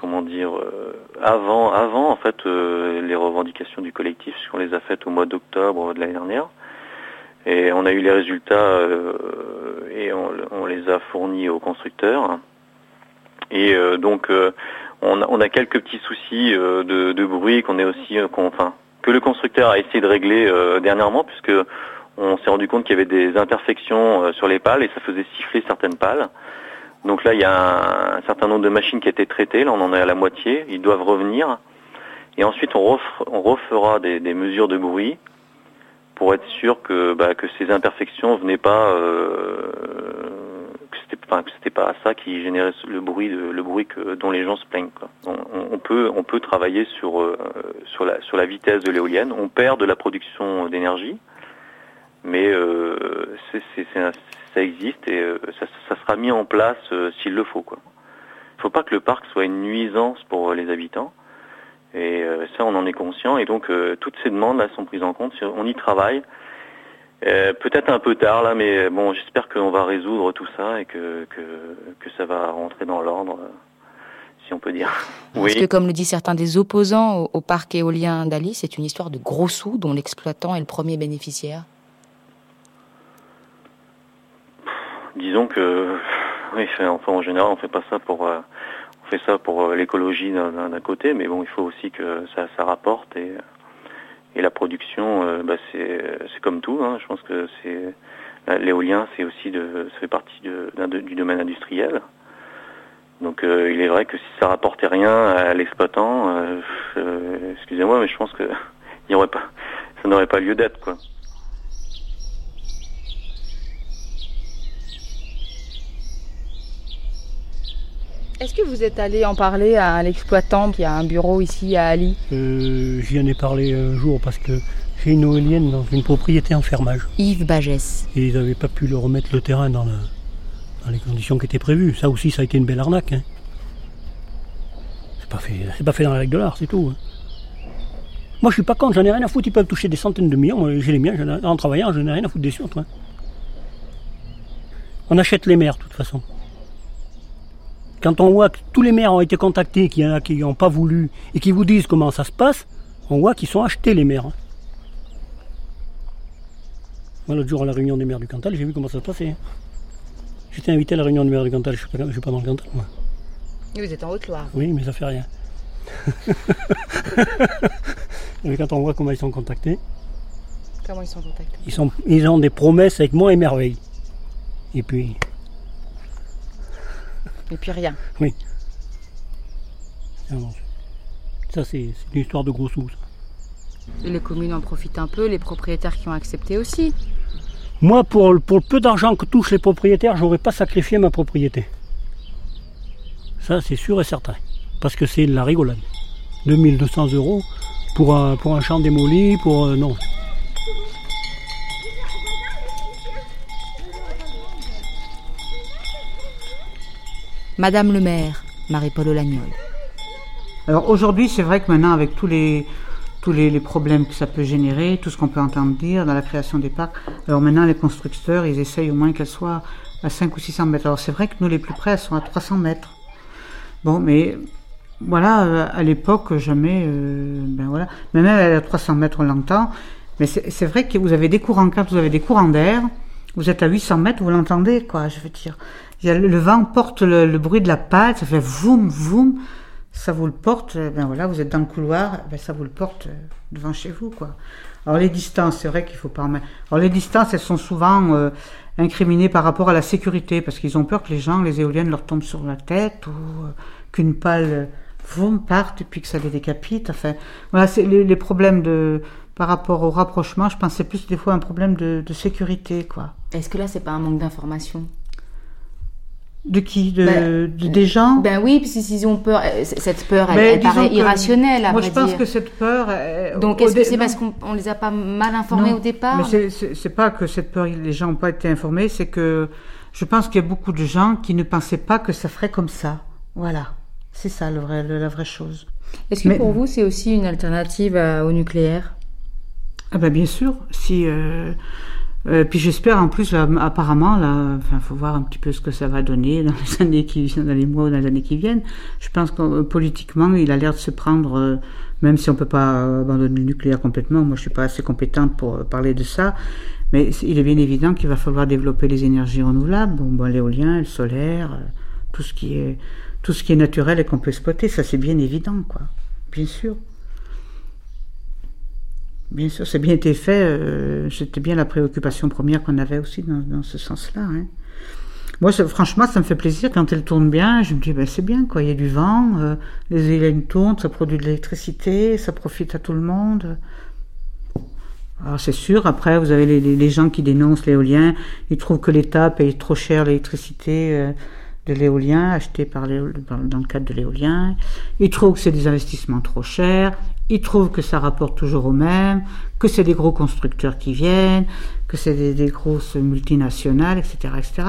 comment dire euh, avant avant en fait euh, les revendications du collectif on les a faites au mois d'octobre de l'année dernière. Et on a eu les résultats et on, on les a fournis aux constructeurs. Et donc on, a, on a quelques petits soucis de, de bruit qu'on est aussi enfin que le constructeur a essayé de régler dernièrement, puisque on s'est rendu compte qu'il y avait des imperfections sur les pales et ça faisait siffler certaines pales. Donc là, il y a un, certain nombre de machines qui été traitées. Là, on en est à la moitié. Ils doivent revenir. Et ensuite, on, refera des, mesures de bruit pour être sûr que, bah, ces imperfections venaient pas, euh, que c'était pas ça qui générait le bruit, dont les gens se plaignent. On, peut, travailler euh, sur la vitesse de l'éolienne. On perd de la production d'énergie, mais euh, ça existe et euh, ça, sera mis en place euh, s'il le faut. Il ne faut pas que le parc soit une nuisance pour les habitants. Et ça, on en est conscient. Et donc, toutes ces demandes là sont prises en compte. On y travaille. Peut-être un peu tard là, mais bon, j'espère qu'on va résoudre tout ça et que, que, ça va rentrer dans l'ordre, si on peut dire. Parce que, comme le disent certains des opposants au, au parc éolien d'Ali, c'est une histoire de gros sous dont l'exploitant est le premier bénéficiaire. Disons que, oui, enfin, en général, on fait pas ça pour, euh, on fait ça pour euh, l'écologie d'un côté, mais bon, il faut aussi que ça, ça rapporte et, et la production, euh, bah, c'est comme tout. Hein, je pense que c'est l'éolien, c'est aussi de, ça fait partie du domaine industriel. Donc il est vrai que si ça rapportait rien à l'exploitant, excusez-moi, mais je pense que aurait pas, ça n'aurait pas lieu d'être quoi. Est-ce que vous êtes allé en parler à l'exploitant qui a un bureau ici à Ali? Euh, J'y en ai parlé un jour parce que j'ai une éolienne dans une propriété en fermage. Yves Bagès. Et ils n'avaient pas pu le remettre le terrain dans, les conditions qui étaient prévues. Ça aussi, ça a été une belle arnaque. Hein. C'est pas fait, pas fait dans la règle de l'art, c'est tout. Hein. Moi, je suis pas contre, j'en ai rien à foutre. Ils peuvent toucher des centaines de millions. J'ai les miens, en travaillant, je n'ai rien à foutre des autres. Hein. On achète les mers, de toute façon. Quand on voit que tous les maires ont été contactés, qu'il y en a qui n'ont pas voulu et qui vous disent comment ça se passe, on voit qu'ils sont achetés les maires. Moi, l'autre jour à la réunion des maires du Cantal, j'ai vu comment ça se passait. J'étais invité à la réunion des maires du Cantal, je ne suis, pas dans le Cantal, moi. Vous êtes en Haute-Loire Oui, mais ça fait rien. mais quand on voit comment ils sont contactés. Comment ils sont contactés? ils, sont, ils ont des promesses avec moi et merveille. Et puis, et puis rien. Oui. Ça, c'est une histoire de gros sous. Et les communes en profitent un peu, les propriétaires qui ont accepté aussi. Moi, pour, pour le peu d'argent que touchent les propriétaires, j'aurais pas sacrifié ma propriété. Ça, c'est sûr et certain. Parce que c'est de la rigolade. 2200 euros pour un, pour un champ démoli, pour... Euh, non, Madame le maire, Marie-Paul Olagnol. Alors aujourd'hui, c'est vrai que maintenant, avec tous les, tous les, problèmes que ça peut générer, tout ce qu'on peut entendre dire dans la création des parcs, alors maintenant, les constructeurs, ils essayent au moins qu'elles soient à 5 ou 600 mètres. Alors c'est vrai que nous, les plus près, elles sont à 300 mètres. Bon, mais voilà, euh, à l'époque, jamais, euh, ben voilà, même à 300 mètres, on l'entend. Mais c'est vrai que vous avez des courants, quand vous avez des courants d'air, vous êtes à 800 mètres, vous l'entendez, quoi, je veux dire le, vent porte le, bruit de la pâte, ça fait voum, voum, ça vous le porte, eh ben voilà, vous êtes dans le couloir, eh ben ça vous le porte euh, devant chez vous, quoi. Alors les distances, c'est vrai qu'il faut pas en mettre. Alors les distances, elles sont souvent euh, incriminées par rapport à la sécurité, parce qu'ils ont peur que les gens, les éoliennes leur tombent sur la tête, ou euh, qu'une pale voum parte et puis que ça les décapite. Enfin, voilà, c'est les, problèmes de par rapport au rapprochement, je pense c'est plus des fois un problème de, de sécurité, quoi. Est-ce que là, c'est pas un manque d'information? De qui? De, ben, Des gens? Ben oui, parce qu'ils ont peur. Euh, cette peur, elle, ben, paraît irrationnelle. moi, je pense que cette peur. Donc, est-ce que c'est parce qu'on les a pas mal informés au départ Mais c'est pas que cette peur, les gens n'ont pas été informés, c'est que je pense qu'il y a beaucoup de gens qui ne pensaient pas que ça ferait comme ça. Voilà. C'est ça le vrai, la vraie chose. Est-ce que pour vous, c'est aussi une alternative au nucléaire? Ah ben bien sûr. Si. Euh, euh, puis j'espère en plus, apparemment, là, enfin, faut voir un petit peu ce que ça va donner dans les années qui viennent, dans les mois ou dans les années qui viennent. Je pense que euh, politiquement, il a l'air de se prendre, euh, même si on peut pas abandonner le nucléaire complètement. Moi, je suis pas assez compétente pour parler de ça, mais il est bien évident qu'il va falloir développer les énergies renouvelables, bon, bon l'éolien, le solaire, tout ce qui est, tout ce qui est naturel et qu'on peut exploiter. Ça, c'est bien évident, quoi. Bien sûr. Bien sûr, c'est bien été fait. euh, C'était bien la préoccupation première qu'on avait aussi dans, ce sens-là. hein. Moi, franchement, ça me fait plaisir quand elle tourne bien. Je me dis, ben, c'est bien, quoi. Il y a du vent, euh, les éoliennes tournent, ça produit de l'électricité, ça profite à tout le monde. Alors, c'est sûr, après, vous avez les, gens qui dénoncent l'éolien. Ils trouvent que l'État paye trop cher l'électricité euh, de l'éolien, acheté par par- dans le cadre de l'éolien. Ils trouvent que c'est des investissements trop chers. Ils trouvent que ça rapporte toujours au même, que c'est des gros constructeurs qui viennent, que c'est des, grosses multinationales, etc., etc.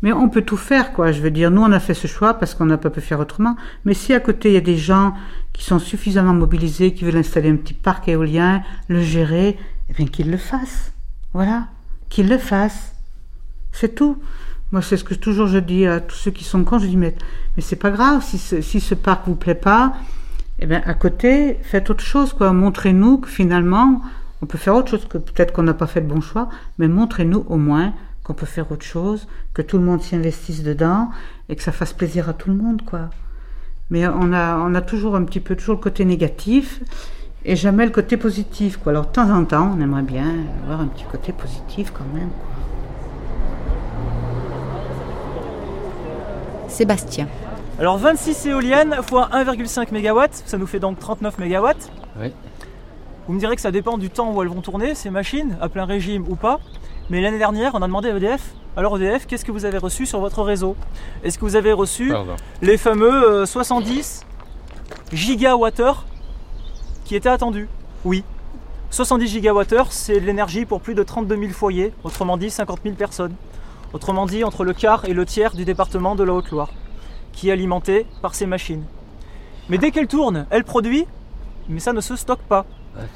Mais on peut tout faire, quoi. Je veux dire, nous, on a fait ce choix parce qu'on n'a pas pu faire autrement. Mais si à côté, il y a des gens qui sont suffisamment mobilisés, qui veulent installer un petit parc éolien, le gérer, eh bien, qu'ils le fassent. Voilà. Qu'ils le fassent. C'est tout. Moi, c'est ce que toujours je dis à tous ceux qui sont contre. Je dis, mais, mais c'est pas grave. Si ce, si ce parc vous plaît pas, eh bien, à côté, faites autre chose, quoi. Montrez-nous que finalement, on peut faire autre chose, que peut-être qu'on n'a pas fait le bon choix, mais montrez-nous au moins qu'on peut faire autre chose, que tout le monde s'y investisse dedans et que ça fasse plaisir à tout le monde, quoi. Mais on a, on a toujours un petit peu, toujours le côté négatif et jamais le côté positif, quoi. Alors, de temps en temps, on aimerait bien avoir un petit côté positif quand même, quoi. Sébastien. Alors 26 éoliennes fois 1,5 MW, ça nous fait donc 39 MW. Oui. Vous me direz que ça dépend du temps où elles vont tourner, ces machines, à plein régime ou pas. Mais l'année dernière, on a demandé à EDF, alors EDF, qu'est-ce que vous avez reçu sur votre réseau? Est-ce que vous avez reçu Pardon. les fameux euh, 70 gigawattheures qui étaient attendus? Oui. 70 gigawattheures, c'est de l'énergie pour plus de 32 000 foyers, autrement dit 50 000 personnes. Autrement dit, entre le quart et le tiers du département de la Haute-Loire, qui est alimenté par ces machines. Mais dès qu'elle tourne, elle produit, mais ça ne se stocke pas.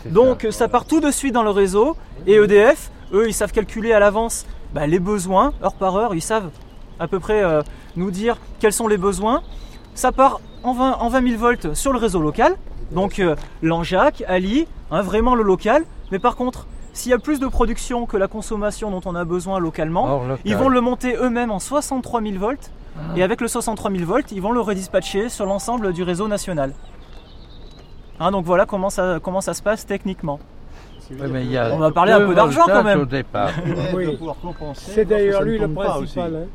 Donc ça part tout de suite dans le réseau et EDF, eux, ils savent calculer à l'avance bah, les besoins, heure par heure, ils savent à peu près euh, nous dire quels sont les besoins. Ça part en 20, en 20 000 volts sur le réseau local, donc euh, Langeac, Ali, hein, vraiment le local. Mais par contre, s'il y a plus de production que la consommation dont on a besoin localement, local. ils vont le monter eux-mêmes en 63 000 volts. Et avec le 63 000 volts, ils vont le redispatcher sur l'ensemble du réseau national. Hein, donc voilà comment ça, comment ça se passe techniquement. Ouais, mais il y a On va parler un peu d'argent quand même. C'est d'ailleurs lui le principal. hein.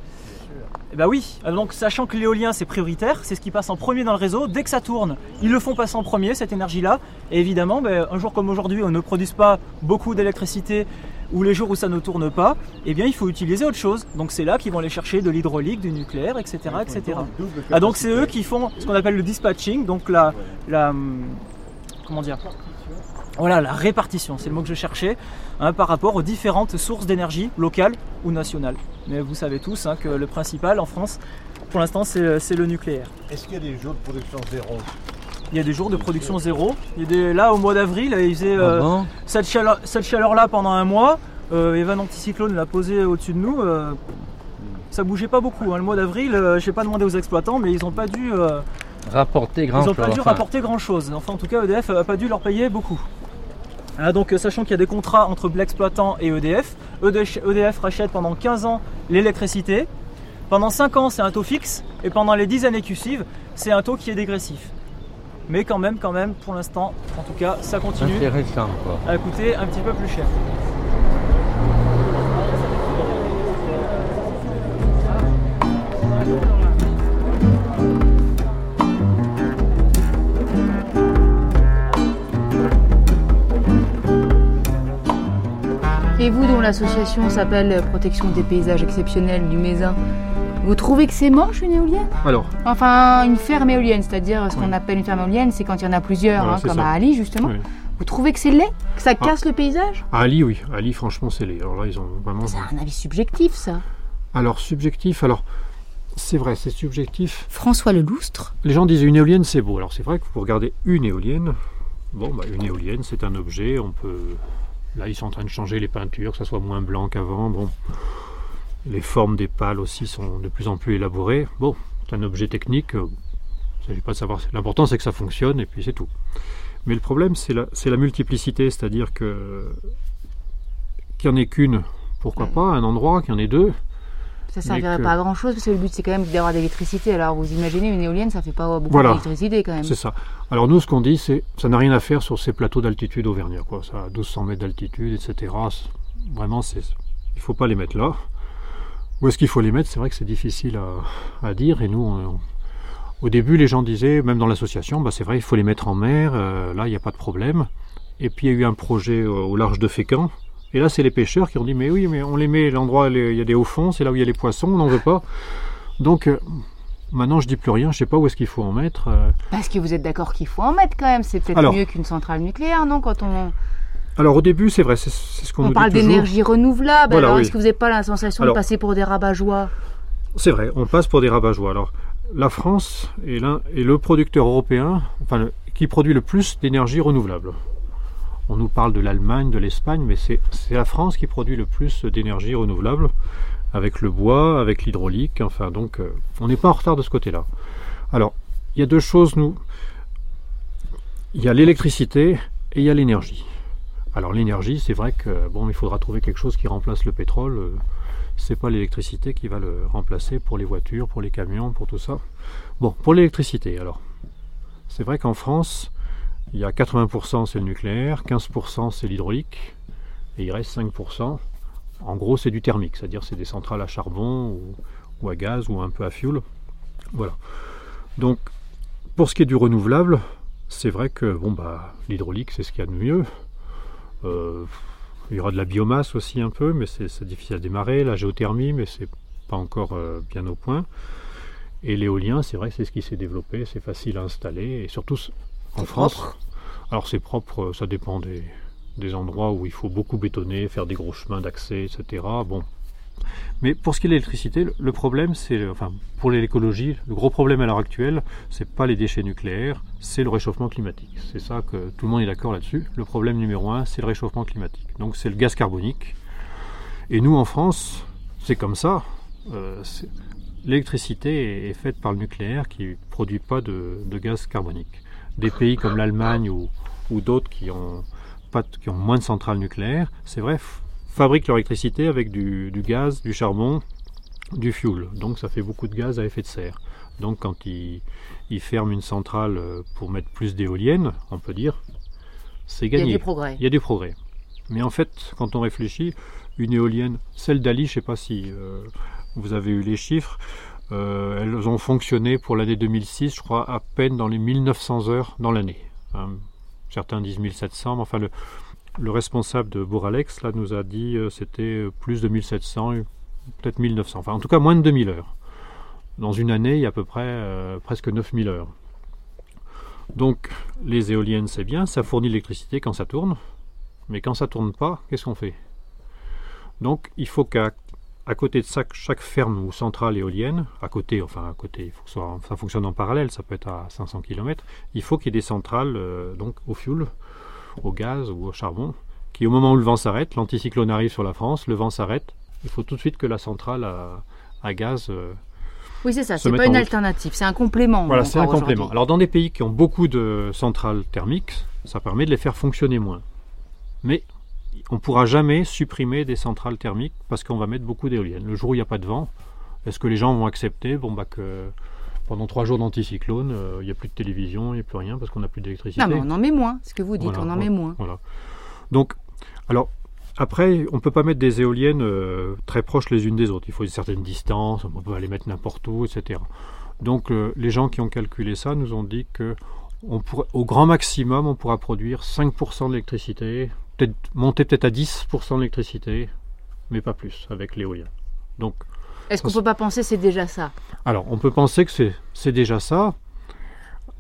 Eh ben oui, Euh, donc sachant que l'éolien c'est prioritaire, c'est ce qui passe en premier dans le réseau, dès que ça tourne, ils le font passer en premier, cette énergie-là. Et évidemment, ben, un jour comme aujourd'hui, on ne produise pas beaucoup d'électricité, ou les jours où ça ne tourne pas, eh bien il faut utiliser autre chose. Donc c'est là qu'ils vont aller chercher de l'hydraulique, du nucléaire, etc. etc. Ah, donc c'est eux qui font ce qu'on appelle le dispatching, donc la, la comment dire voilà, la répartition, c'est le mot que je cherchais, hein, par rapport aux différentes sources d'énergie, locales ou nationales. Mais vous savez tous hein, que le principal en France, pour l'instant, c'est c'est le nucléaire. Est-ce qu'il y a des jours de production zéro? Il y a des jours de production zéro. Il y a des, là, au mois d'avril, il faisait euh, Ah bon cette chaleur- cette chaleur-là pendant un mois. Euh, Evan Anticyclone l'a posé au-dessus de nous. euh, ça bougeait pas beaucoup. hein. Le mois d'avril, euh, je n'ai pas demandé aux exploitants, mais ils n'ont pas dû, euh, Rapporter grand ils ont pas dû Enfin, rapporter grand-chose. Enfin, en tout cas, EDF n'a pas dû leur payer beaucoup. Ah, donc, euh, sachant qu'il y a des contrats entre l'exploitant et EDF, EDF, EDF rachète pendant 15 ans l'électricité. Pendant 5 ans, c'est un taux fixe. Et pendant les 10 années qui suivent, c'est un taux qui est dégressif. Mais quand même, quand même, pour l'instant, en tout cas, ça continue Intéressant, quoi. à coûter un petit peu plus cher. Et vous, dont l'association s'appelle Protection des paysages exceptionnels du Mézin, vous trouvez que c'est moche une éolienne Alors, Enfin, une ferme éolienne, c'est-à-dire ce qu'on appelle une ferme éolienne, c'est quand il y en a plusieurs, Voilà, hein, comme ça. à Ali justement. Oui. Vous trouvez que c'est laid Que ça casse le paysage à Ali, oui. À Ali, franchement, c'est les. Alors là, ils ont vraiment. C'est un avis subjectif, ça. Alors, subjectif, alors. C'est vrai, c'est subjectif. François Leloustre. Les gens disent une éolienne, c'est beau. Alors, c'est vrai que vous regardez une éolienne. Bon, bah, une éolienne, c'est un objet. On peut. Là, ils sont en train de changer les peintures, que ça soit moins blanc qu'avant. Bon. Les formes des pales aussi sont de plus en plus élaborées. Bon, c'est un objet technique. euh, Il ne s'agit pas de savoir. L'important, c'est que ça fonctionne et puis c'est tout. Mais le problème, c'est la, multiplicité, c'est-à-dire que qu'il n'y en ait qu'une, pourquoi pas, un endroit, qu'il y en ait deux. Ça mais servirait que- pas à grand chose parce que le but c'est quand même d'avoir de l'électricité. Alors vous imaginez une éolienne, ça fait pas beaucoup Voilà. d'électricité quand même. C'est ça. Alors nous, ce qu'on dit, c'est ça n'a rien à faire sur ces plateaux d'altitude auvergnats, quoi. Ça a 1200 mètres d'altitude, etc. Vraiment, c'est, il faut pas les mettre là. Où est-ce qu'il faut les mettre? C'est vrai que c'est difficile à, à dire. Et nous, on- au début, les gens disaient, même dans l'association, bah, c'est vrai, il faut les mettre en mer. euh, là, il n'y a pas de problème. Et puis il y a eu un projet euh, au large de Fécamp. Et là, c'est les pêcheurs qui ont dit, mais oui, mais on les met l'endroit, il y a des hauts fonds, c'est là où il y a les poissons, on n'en veut pas. Donc euh, maintenant, je dis plus rien. Je sais pas où est-ce qu'il faut en mettre. euh, Parce que vous êtes d'accord qu'il faut en mettre quand même. C'est peut-être mieux qu'une centrale nucléaire, non Quand on, Alors au début, c'est vrai, c'est ce qu'on on nous parle dit toujours. d'énergie renouvelable, Voilà, alors oui. est-ce que vous n'avez pas la sensation Alors- de passer pour des rabat-joie? C'est vrai, on passe pour des rabat-joie. Alors la France est, le producteur européen enfin, le- qui produit le plus d'énergie renouvelable. On nous parle de l'Allemagne, de l'Espagne, mais c'est c'est la France qui produit le plus d'énergie renouvelable, avec le bois, avec l'hydraulique, enfin donc euh, on n'est pas en retard de ce côté-là. Alors, il y a deux choses, nous. Il y a l'électricité et il y a l'énergie. Alors l'énergie, c'est vrai que bon, il faudra trouver quelque chose qui remplace le pétrole. euh, C'est pas l'électricité qui va le remplacer pour les voitures, pour les camions, pour tout ça. Bon, pour l'électricité, alors, c'est vrai qu'en France, il y a 80% c'est le nucléaire, 15% c'est l'hydraulique, et il reste 5%. En gros, c'est du thermique, c'est-à-dire c'est des centrales à charbon ou, ou à gaz ou un peu à fuel. Voilà. Donc, pour ce qui est du renouvelable, c'est vrai que bon bah l'hydraulique c'est ce qu'il y a de mieux. Euh, il y aura de la biomasse aussi un peu, mais c'est difficile à démarrer. La géothermie, mais c'est pas encore euh, bien au point. Et l'éolien, c'est vrai c'est ce qui s'est développé, c'est facile à installer et surtout en France. propre. Alors c'est propre, euh, ça dépend des, des endroits où il faut beaucoup bétonner, faire des gros chemins d'accès, etc. Bon. Mais pour ce qui est de l'électricité, le- problème, c'est, enfin, pour l'écologie, le gros problème à l'heure actuelle, c'est pas les déchets nucléaires, c'est le réchauffement climatique. C'est ça que tout le monde est d'accord là-dessus. Le problème numéro un, c'est le réchauffement climatique. Donc c'est le gaz carbonique. Et nous, en France, c'est comme ça. Euh, L'électricité est- faite par le nucléaire qui ne produit pas de, gaz carbonique. Des pays comme l'Allemagne ou, ou d'autres qui ont, pas qui ont moins de centrales nucléaires, c'est vrai, fabriquent leur électricité avec du, du gaz, du charbon, du fuel. Donc ça fait beaucoup de gaz à effet de serre. Donc quand ils, ils ferment une centrale euh, pour mettre plus d'éoliennes, on peut dire, c'est Il y a gagné. du progrès. Il y a du progrès. Mais en fait, quand on réfléchit, une éolienne, celle d'Ali, je ne sais pas si euh, vous avez eu les chiffres, euh, elles ont fonctionné pour l'année 2006, je crois, à peine dans les 1900 heures dans l'année. Hein, certains disent 1700, mais enfin, le, le responsable de Boralex là, nous a dit euh, c'était euh, plus de 1700, euh, peut-être 1900, enfin en tout cas moins de 2000 heures. Dans une année, il y a à peu près euh, presque 9000 heures. Donc les éoliennes, c'est bien, ça fournit l'électricité quand ça tourne, mais quand ça tourne pas, qu'est-ce qu'on fait? Donc il faut qu'à côté de chaque ferme ou centrale éolienne, à côté, enfin à côté, il faut que ça, fonctionne en parallèle, ça peut être à 500 km, il faut qu'il y ait des centrales donc au fuel, au gaz ou au charbon, qui au moment où le vent s'arrête, l'anticyclone arrive sur la France, le vent s'arrête, il faut tout de suite que la centrale à, à gaz euh, Oui, c'est ça, c'est pas une route. alternative, c'est un complément. Voilà, c'est un complément. Alors dans des pays qui ont beaucoup de centrales thermiques, ça permet de les faire fonctionner moins. Mais on ne pourra jamais supprimer des centrales thermiques parce qu'on va mettre beaucoup d'éoliennes. Le jour où il n'y a pas de vent, est-ce que les gens vont accepter? Bon, bah, que pendant trois jours d'anticyclone, euh, il n'y a plus de télévision, il n'y a plus rien parce qu'on n'a plus d'électricité Non, mais on en met moins, ce que vous dites, Voilà, on en met moins. Voilà. Donc, alors, après, on ne peut pas mettre des éoliennes euh, très proches les unes des autres. Il faut une certaine distance, on peut pas les mettre n'importe où, etc. Donc, euh, les gens qui ont calculé ça nous ont dit que on pourrait- au grand maximum, on pourra produire 5% d'électricité, peut-être monter peut-être à 10% d'électricité, mais pas plus avec l'éolien. Donc, Est-ce qu'on peut pas penser c'est déjà ça? Alors, on peut penser que c'est, c'est déjà ça,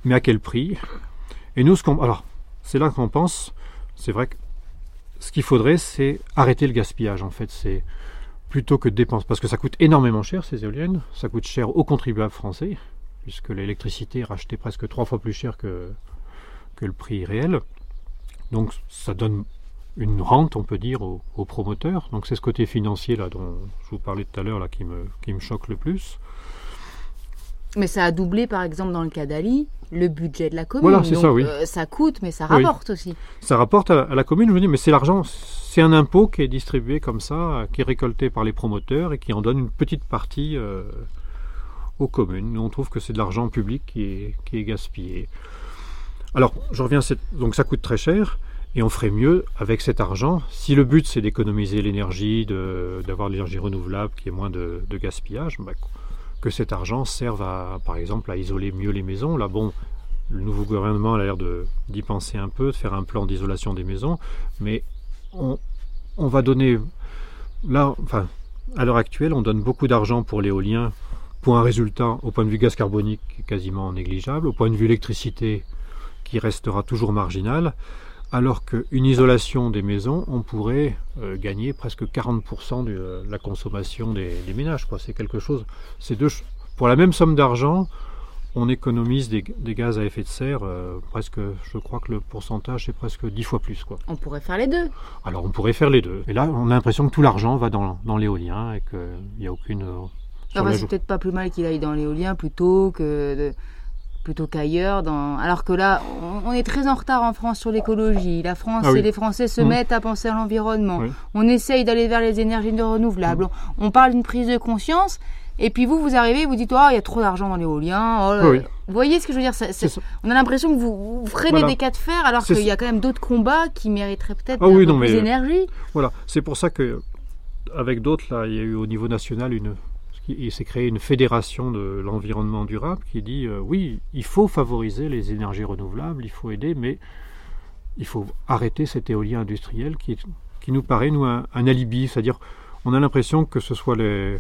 mais à quel prix? Et nous, ce qu'on, alors, c'est là qu'on pense, c'est vrai que ce qu'il faudrait, c'est arrêter le gaspillage, en fait. C'est plutôt que de dépenser, parce que ça coûte énormément cher, ces éoliennes, ça coûte cher aux contribuables français, puisque l'électricité est rachetée presque trois fois plus cher que, que le prix réel. Donc, ça donne une rente, on peut dire, aux, aux promoteurs. Donc, c'est ce côté financier là dont je vous parlais tout à l'heure là qui me, qui me choque le plus. Mais ça a doublé, par exemple, dans le cas d'Ali, le budget de la commune. Voilà, c'est ça, oui. euh, ça coûte, mais ça Oui. rapporte aussi. Ça rapporte à, à la commune, je me dis, mais c'est l'argent, c'est un impôt qui est distribué comme ça, qui est récolté par les promoteurs et qui en donne une petite partie euh, aux communes. Nous, on trouve que c'est de l'argent public qui est, qui est gaspillé. Alors, je reviens, à cette- donc ça coûte très cher. Et on ferait mieux avec cet argent, si le but c'est d'économiser l'énergie, d'avoir de l'énergie renouvelable, qu'il y ait moins de, gaspillage, bah, que cet argent serve à, par exemple, à isoler mieux les maisons. Là, bon, le nouveau gouvernement a l'air d'y penser un peu, de faire un plan d'isolation des maisons, mais on, on va donner, là, enfin, à l'heure actuelle, on donne beaucoup d'argent pour l'éolien, pour un résultat, au point de vue gaz carbonique, quasiment négligeable, au point de vue électricité, qui restera toujours marginal, alors qu'une isolation des maisons, on pourrait euh, gagner presque 40% de euh, la consommation des, des ménages. quoi. C'est quelque chose. C'est deux, ch- pour la même somme d'argent, on économise des, des gaz à effet de serre, euh, presque, je crois que le pourcentage est presque 10 fois plus. Quoi. On pourrait faire les deux. Alors on pourrait faire les deux. Et là, on a l'impression que tout l'argent va dans, dans l'éolien et qu'il n'y a aucune. euh, Enfin, c'est peut-être pas plus mal qu'il aille dans l'éolien plutôt que de- plutôt qu'ailleurs. Dans... Alors que là, on, on est très en retard en France sur l'écologie. La France Ah oui. et les Français se Mm. mettent à penser à l'environnement. Oui. On essaye d'aller vers les énergies renouvelables. On parle d'une prise de conscience. Et puis vous, vous arrivez, vous dites, oh, il y a trop d'argent dans l'éolien. oh Oui. Vous voyez ce que je veux dire. On a l'impression que vous, vous freinez Voilà. des cas de fer, alors qu'il y a quand même d'autres combats qui mériteraient peut-être Ah oui, plus mais- d'énergie. Voilà, c'est pour ça que avec d'autres, là, il y a eu au niveau national une. Il s'est créé une fédération de l'environnement durable qui dit euh, oui, il faut favoriser les énergies renouvelables, il faut aider, mais il faut arrêter cet éolien industriel qui, nous paraît, un alibi. C'est-à-dire, on a l'impression que ce soit les.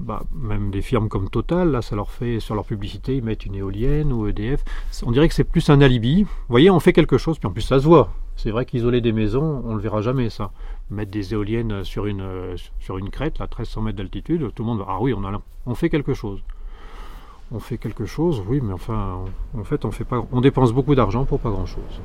bah, même des firmes comme Total, là, ça leur fait, sur leur publicité, ils mettent une éolienne ou EDF. On dirait que c'est plus un alibi. Vous voyez, on fait quelque chose, puis en plus, ça se voit. C'est vrai qu'isoler des maisons, on ne le verra jamais, ça. Mettre des éoliennes sur une, sur une crête, là, 1300 mètres d'altitude, tout le monde va. Ah oui, on, a, on fait quelque chose. On fait quelque chose, oui, mais enfin, en fait, on, fait pas, on dépense beaucoup d'argent pour pas grand-chose.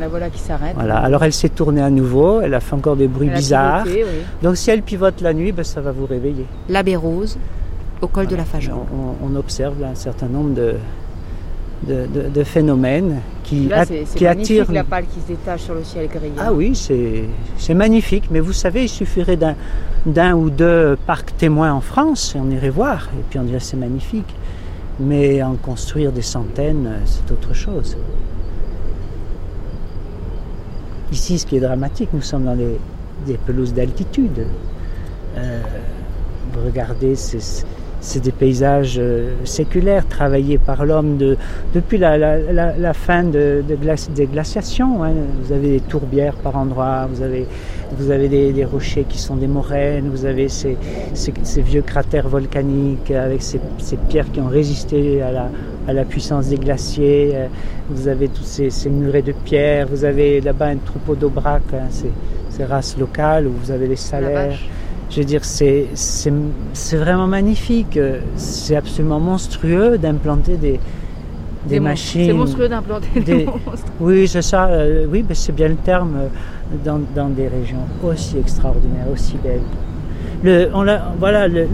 La voilà qui s'arrête. Voilà, alors elle s'est tournée à nouveau, elle a fait encore des bruits Elle bizarres. pivoté, oui. Donc si elle pivote la nuit, ben, ça va vous réveiller. L'abbé Rose, au col de la Fajole. On, on observe un certain nombre de, de, de- de phénomènes qui, Là, c'est c'est qui magnifique attirent. la pale qui se détache sur le ciel gris. Ah oui, c'est c'est magnifique, mais vous savez, il suffirait d'un d'un ou deux parcs témoins en France et on irait voir, et puis on dirait c'est magnifique. Mais en construire des centaines, euh, c'est autre chose. Ici, ce qui est dramatique, nous sommes dans des, pelouses d'altitude. Euh, regardez, c'est c'est des paysages euh, séculaires travaillés par l'homme de, depuis la, la- la- la fin de, de glace- des glaciations. hein. Vous avez des tourbières par endroits, vous avez, vous avez des, des rochers qui sont des moraines, vous avez ces, ces- ces vieux cratères volcaniques avec ces, ces pierres qui ont résisté à la, à la puissance des glaciers. euh, Vous avez tous ces, ces murets de pierre, vous avez là-bas un troupeau d'aubrac, hein, ces, ces races locales où vous avez les salaires. Je veux dire, c'est vraiment magnifique. C'est absolument monstrueux d'implanter des, des machines. c'est monstrueux d'implanter des monstres. Oui, c'est ça. euh, oui, ben, c'est bien le terme euh, dans, dans des régions aussi extraordinaires, aussi belles. Le, on voilà, le,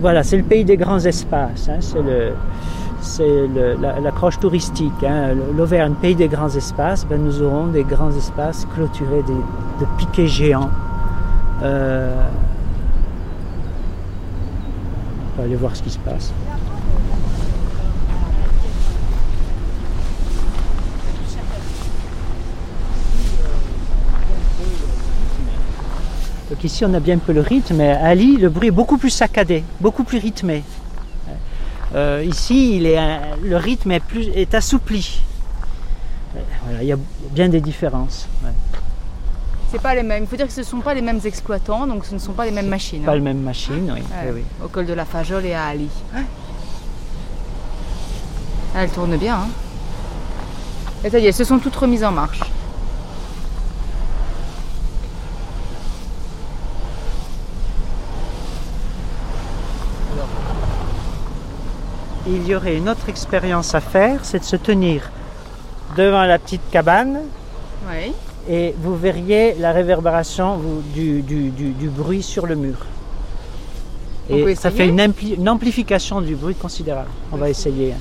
voilà, c'est le pays des grands espaces. hein, c'est le, c'est le- la, la croche touristique. hein, L'Auvergne, pays des grands espaces. Ben, nous aurons des grands espaces clôturés des- de piquets géants. Euh, on va aller voir ce qui se passe. Donc ici, on a bien un peu le rythme, mais à Ali, le bruit est beaucoup plus saccadé, beaucoup plus rythmé. Euh, ici, il est le rythme est, plus, est assoupli. Voilà, il y a bien des différences. C'est pas les mêmes. Il faut dire que ce ne sont pas les mêmes exploitants, donc ce ne sont pas les mêmes machines. Pas hein. la même machine, oui. Ouais, oui, oui. Au col de la Fajole et à Ali. Elle tourne bien. Hein. Et ça y est, elles se sont toutes remises en marche. il y aurait une autre expérience à faire, c'est de se tenir devant la petite cabane. Et vous verriez la réverbération du, bruit sur le mur. Et ça fait une, une, amplification du bruit considérable. On va essayer.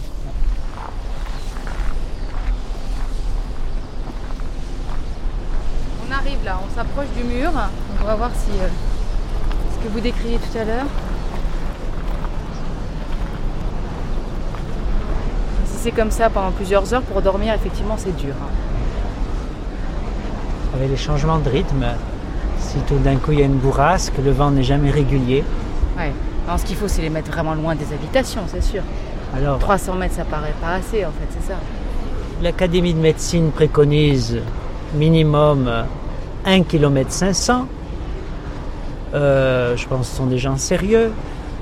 On arrive là, on s'approche du mur. On va voir si euh, ce que vous décriviez tout à l'heure. Si c'est comme ça pendant plusieurs heures pour dormir, effectivement, c'est dur. Hein. Avec les changements de rythme, si tout d'un coup il y a une bourrasque, le vent n'est jamais régulier. Ouais. Alors ce qu'il faut, c'est les mettre vraiment loin des habitations, c'est sûr. Alors, 300 mètres, ça paraît pas assez, en fait, c'est ça. L'Académie de médecine préconise minimum 1 km 500. je pense que ce sont des gens sérieux.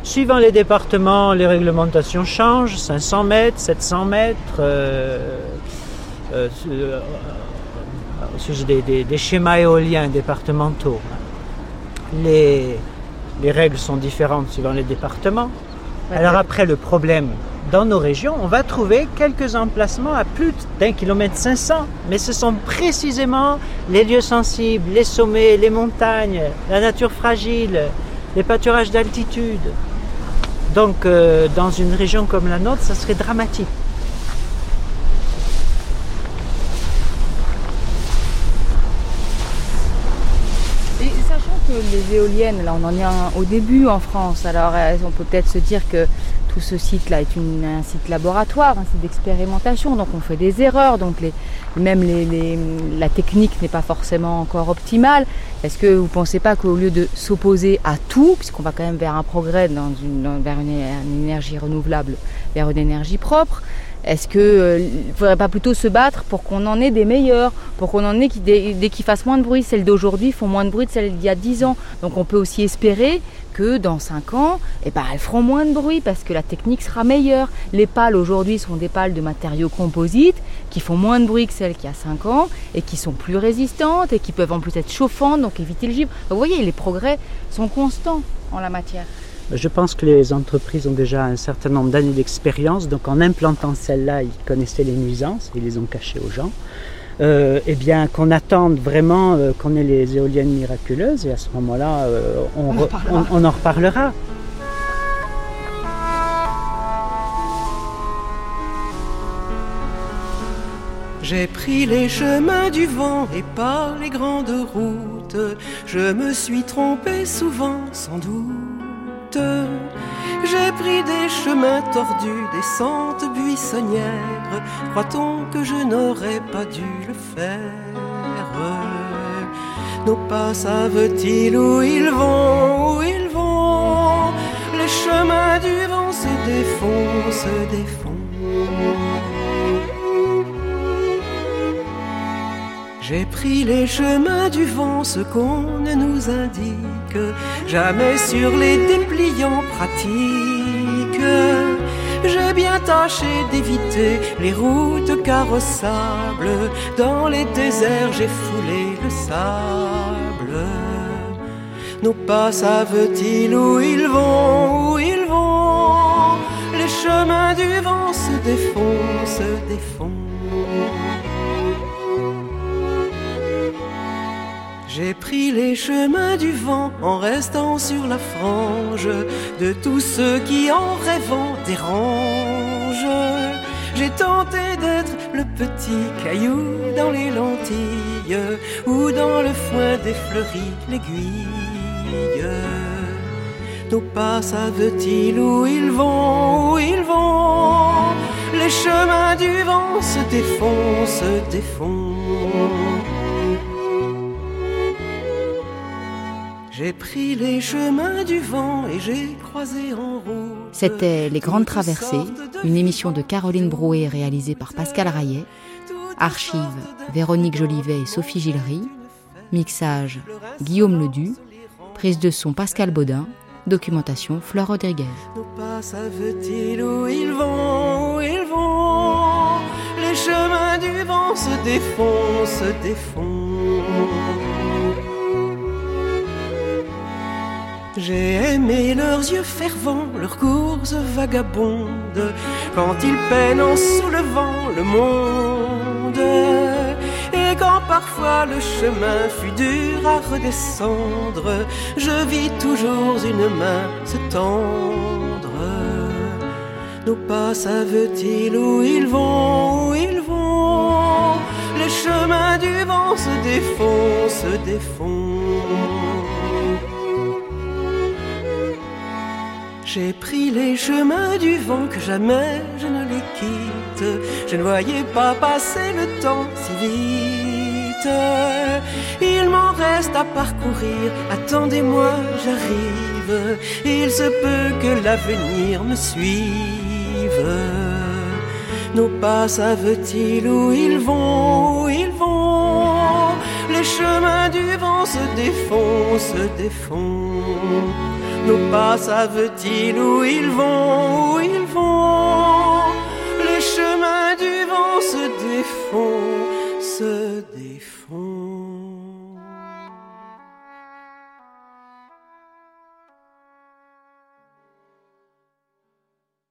Suivant les départements, les réglementations changent. 500 mètres, 700 mètres. Euh, euh, des, schémas éoliens départementaux, les, les règles sont différentes suivant les départements. Alors après, le problème, dans nos régions, on va trouver quelques emplacements à plus d'un kilomètre 500, mais ce sont précisément les lieux sensibles, les sommets, les montagnes, la nature fragile, les pâturages d'altitude. Donc euh, dans une région comme la nôtre, ça serait dramatique. Éoliennes, là on en est au début en France, alors euh, on peut peut-être se dire que tout ce site-là est un site laboratoire, un site d'expérimentation, donc on fait des erreurs, donc même la technique n'est pas forcément encore optimale. Est-ce que vous ne pensez pas qu'au lieu de s'opposer à tout, puisqu'on va quand même vers un progrès dans vers une énergie renouvelable, vers une énergie propre, est-ce qu'il ne euh, faudrait pas plutôt se battre pour qu'on en ait des meilleurs, pour qu'on en ait qui, dès, qu'ils fassent moins de bruit? Celles d'aujourd'hui font moins de bruit que celles d'il y a 10 ans. Donc on peut aussi espérer que dans 5 ans, eh ben, elles feront moins de bruit parce que la technique sera meilleure. Les pales aujourd'hui sont des pales de matériaux composites qui font moins de bruit que celles qui y a 5 ans et qui sont plus résistantes et qui peuvent en plus être chauffantes, donc éviter le givre. Vous voyez, les progrès sont constants en la matière. Je pense que les entreprises ont déjà un certain nombre d'années d'expérience, donc en implantant celle-là, ils connaissaient les nuisances, ils les ont cachées aux gens. Euh, eh bien, qu'on attende vraiment euh, qu'on ait les éoliennes miraculeuses, et à ce moment-là, euh, on, on en reparlera. J'ai pris les chemins du vent et pas les grandes routes. Je me suis trompé souvent, sans doute. J'ai pris des chemins tordus, des sentes buissonnières. Croit-on que je n'aurais pas dû le faire? Nos pas savent-ils où ils vont, où ils vont? Les chemins du vent se défont, se défont. J'ai pris les chemins du vent, ce qu'on ne nous indique jamais sur les dépliants pratiques. J'ai bien tâché d'éviter les routes carrossables. Dans les déserts, j'ai foulé le sable. Nos pas savent-ils où ils vont, où ils vont? Les chemins du vent se défont, se défont. J'ai pris les chemins du vent en restant sur la frange de tous ceux qui en rêvant dérangent. J'ai tenté d'être le petit caillou dans les lentilles ou dans le foin des fleuris l'aiguille. Nos pas savent-ils où ils vont, où ils vont? Les chemins du vent se défont, se défont. J'ai pris les chemins du vent et j'ai croisé en route. C'était Les Grandes Traversées, une émission de Caroline Brouet réalisée par Pascal Raillet. Archives Véronique Jolivet et Sophie Gillery. Mixage Guillaume Ledu. Prise de son Pascal Baudin. Documentation Fleur Rodriguez. pas savent-ils où ils vont, où ils vont? Les chemins du vent se défont, se défont. J'ai aimé leurs yeux fervents, leurs courses vagabondes, quand ils peinent en soulevant le monde. Et quand parfois le chemin fut dur à redescendre, je vis toujours une main se tendre. Nos pas savent-ils où ils vont, où ils vont? Les chemins du vent se défont, se défont. J'ai pris les chemins du vent que jamais je ne les quitte. Je ne voyais pas passer le temps si vite. Il m'en reste à parcourir. Attendez-moi, j'arrive. Il se peut que l'avenir me suive. Nos pas savent-ils où ils vont, où ils vont? Les chemins du vent se défont, se défont. Nos pas savent-ils où ils vont, où ils vont Les chemins du vent se défont, se défont.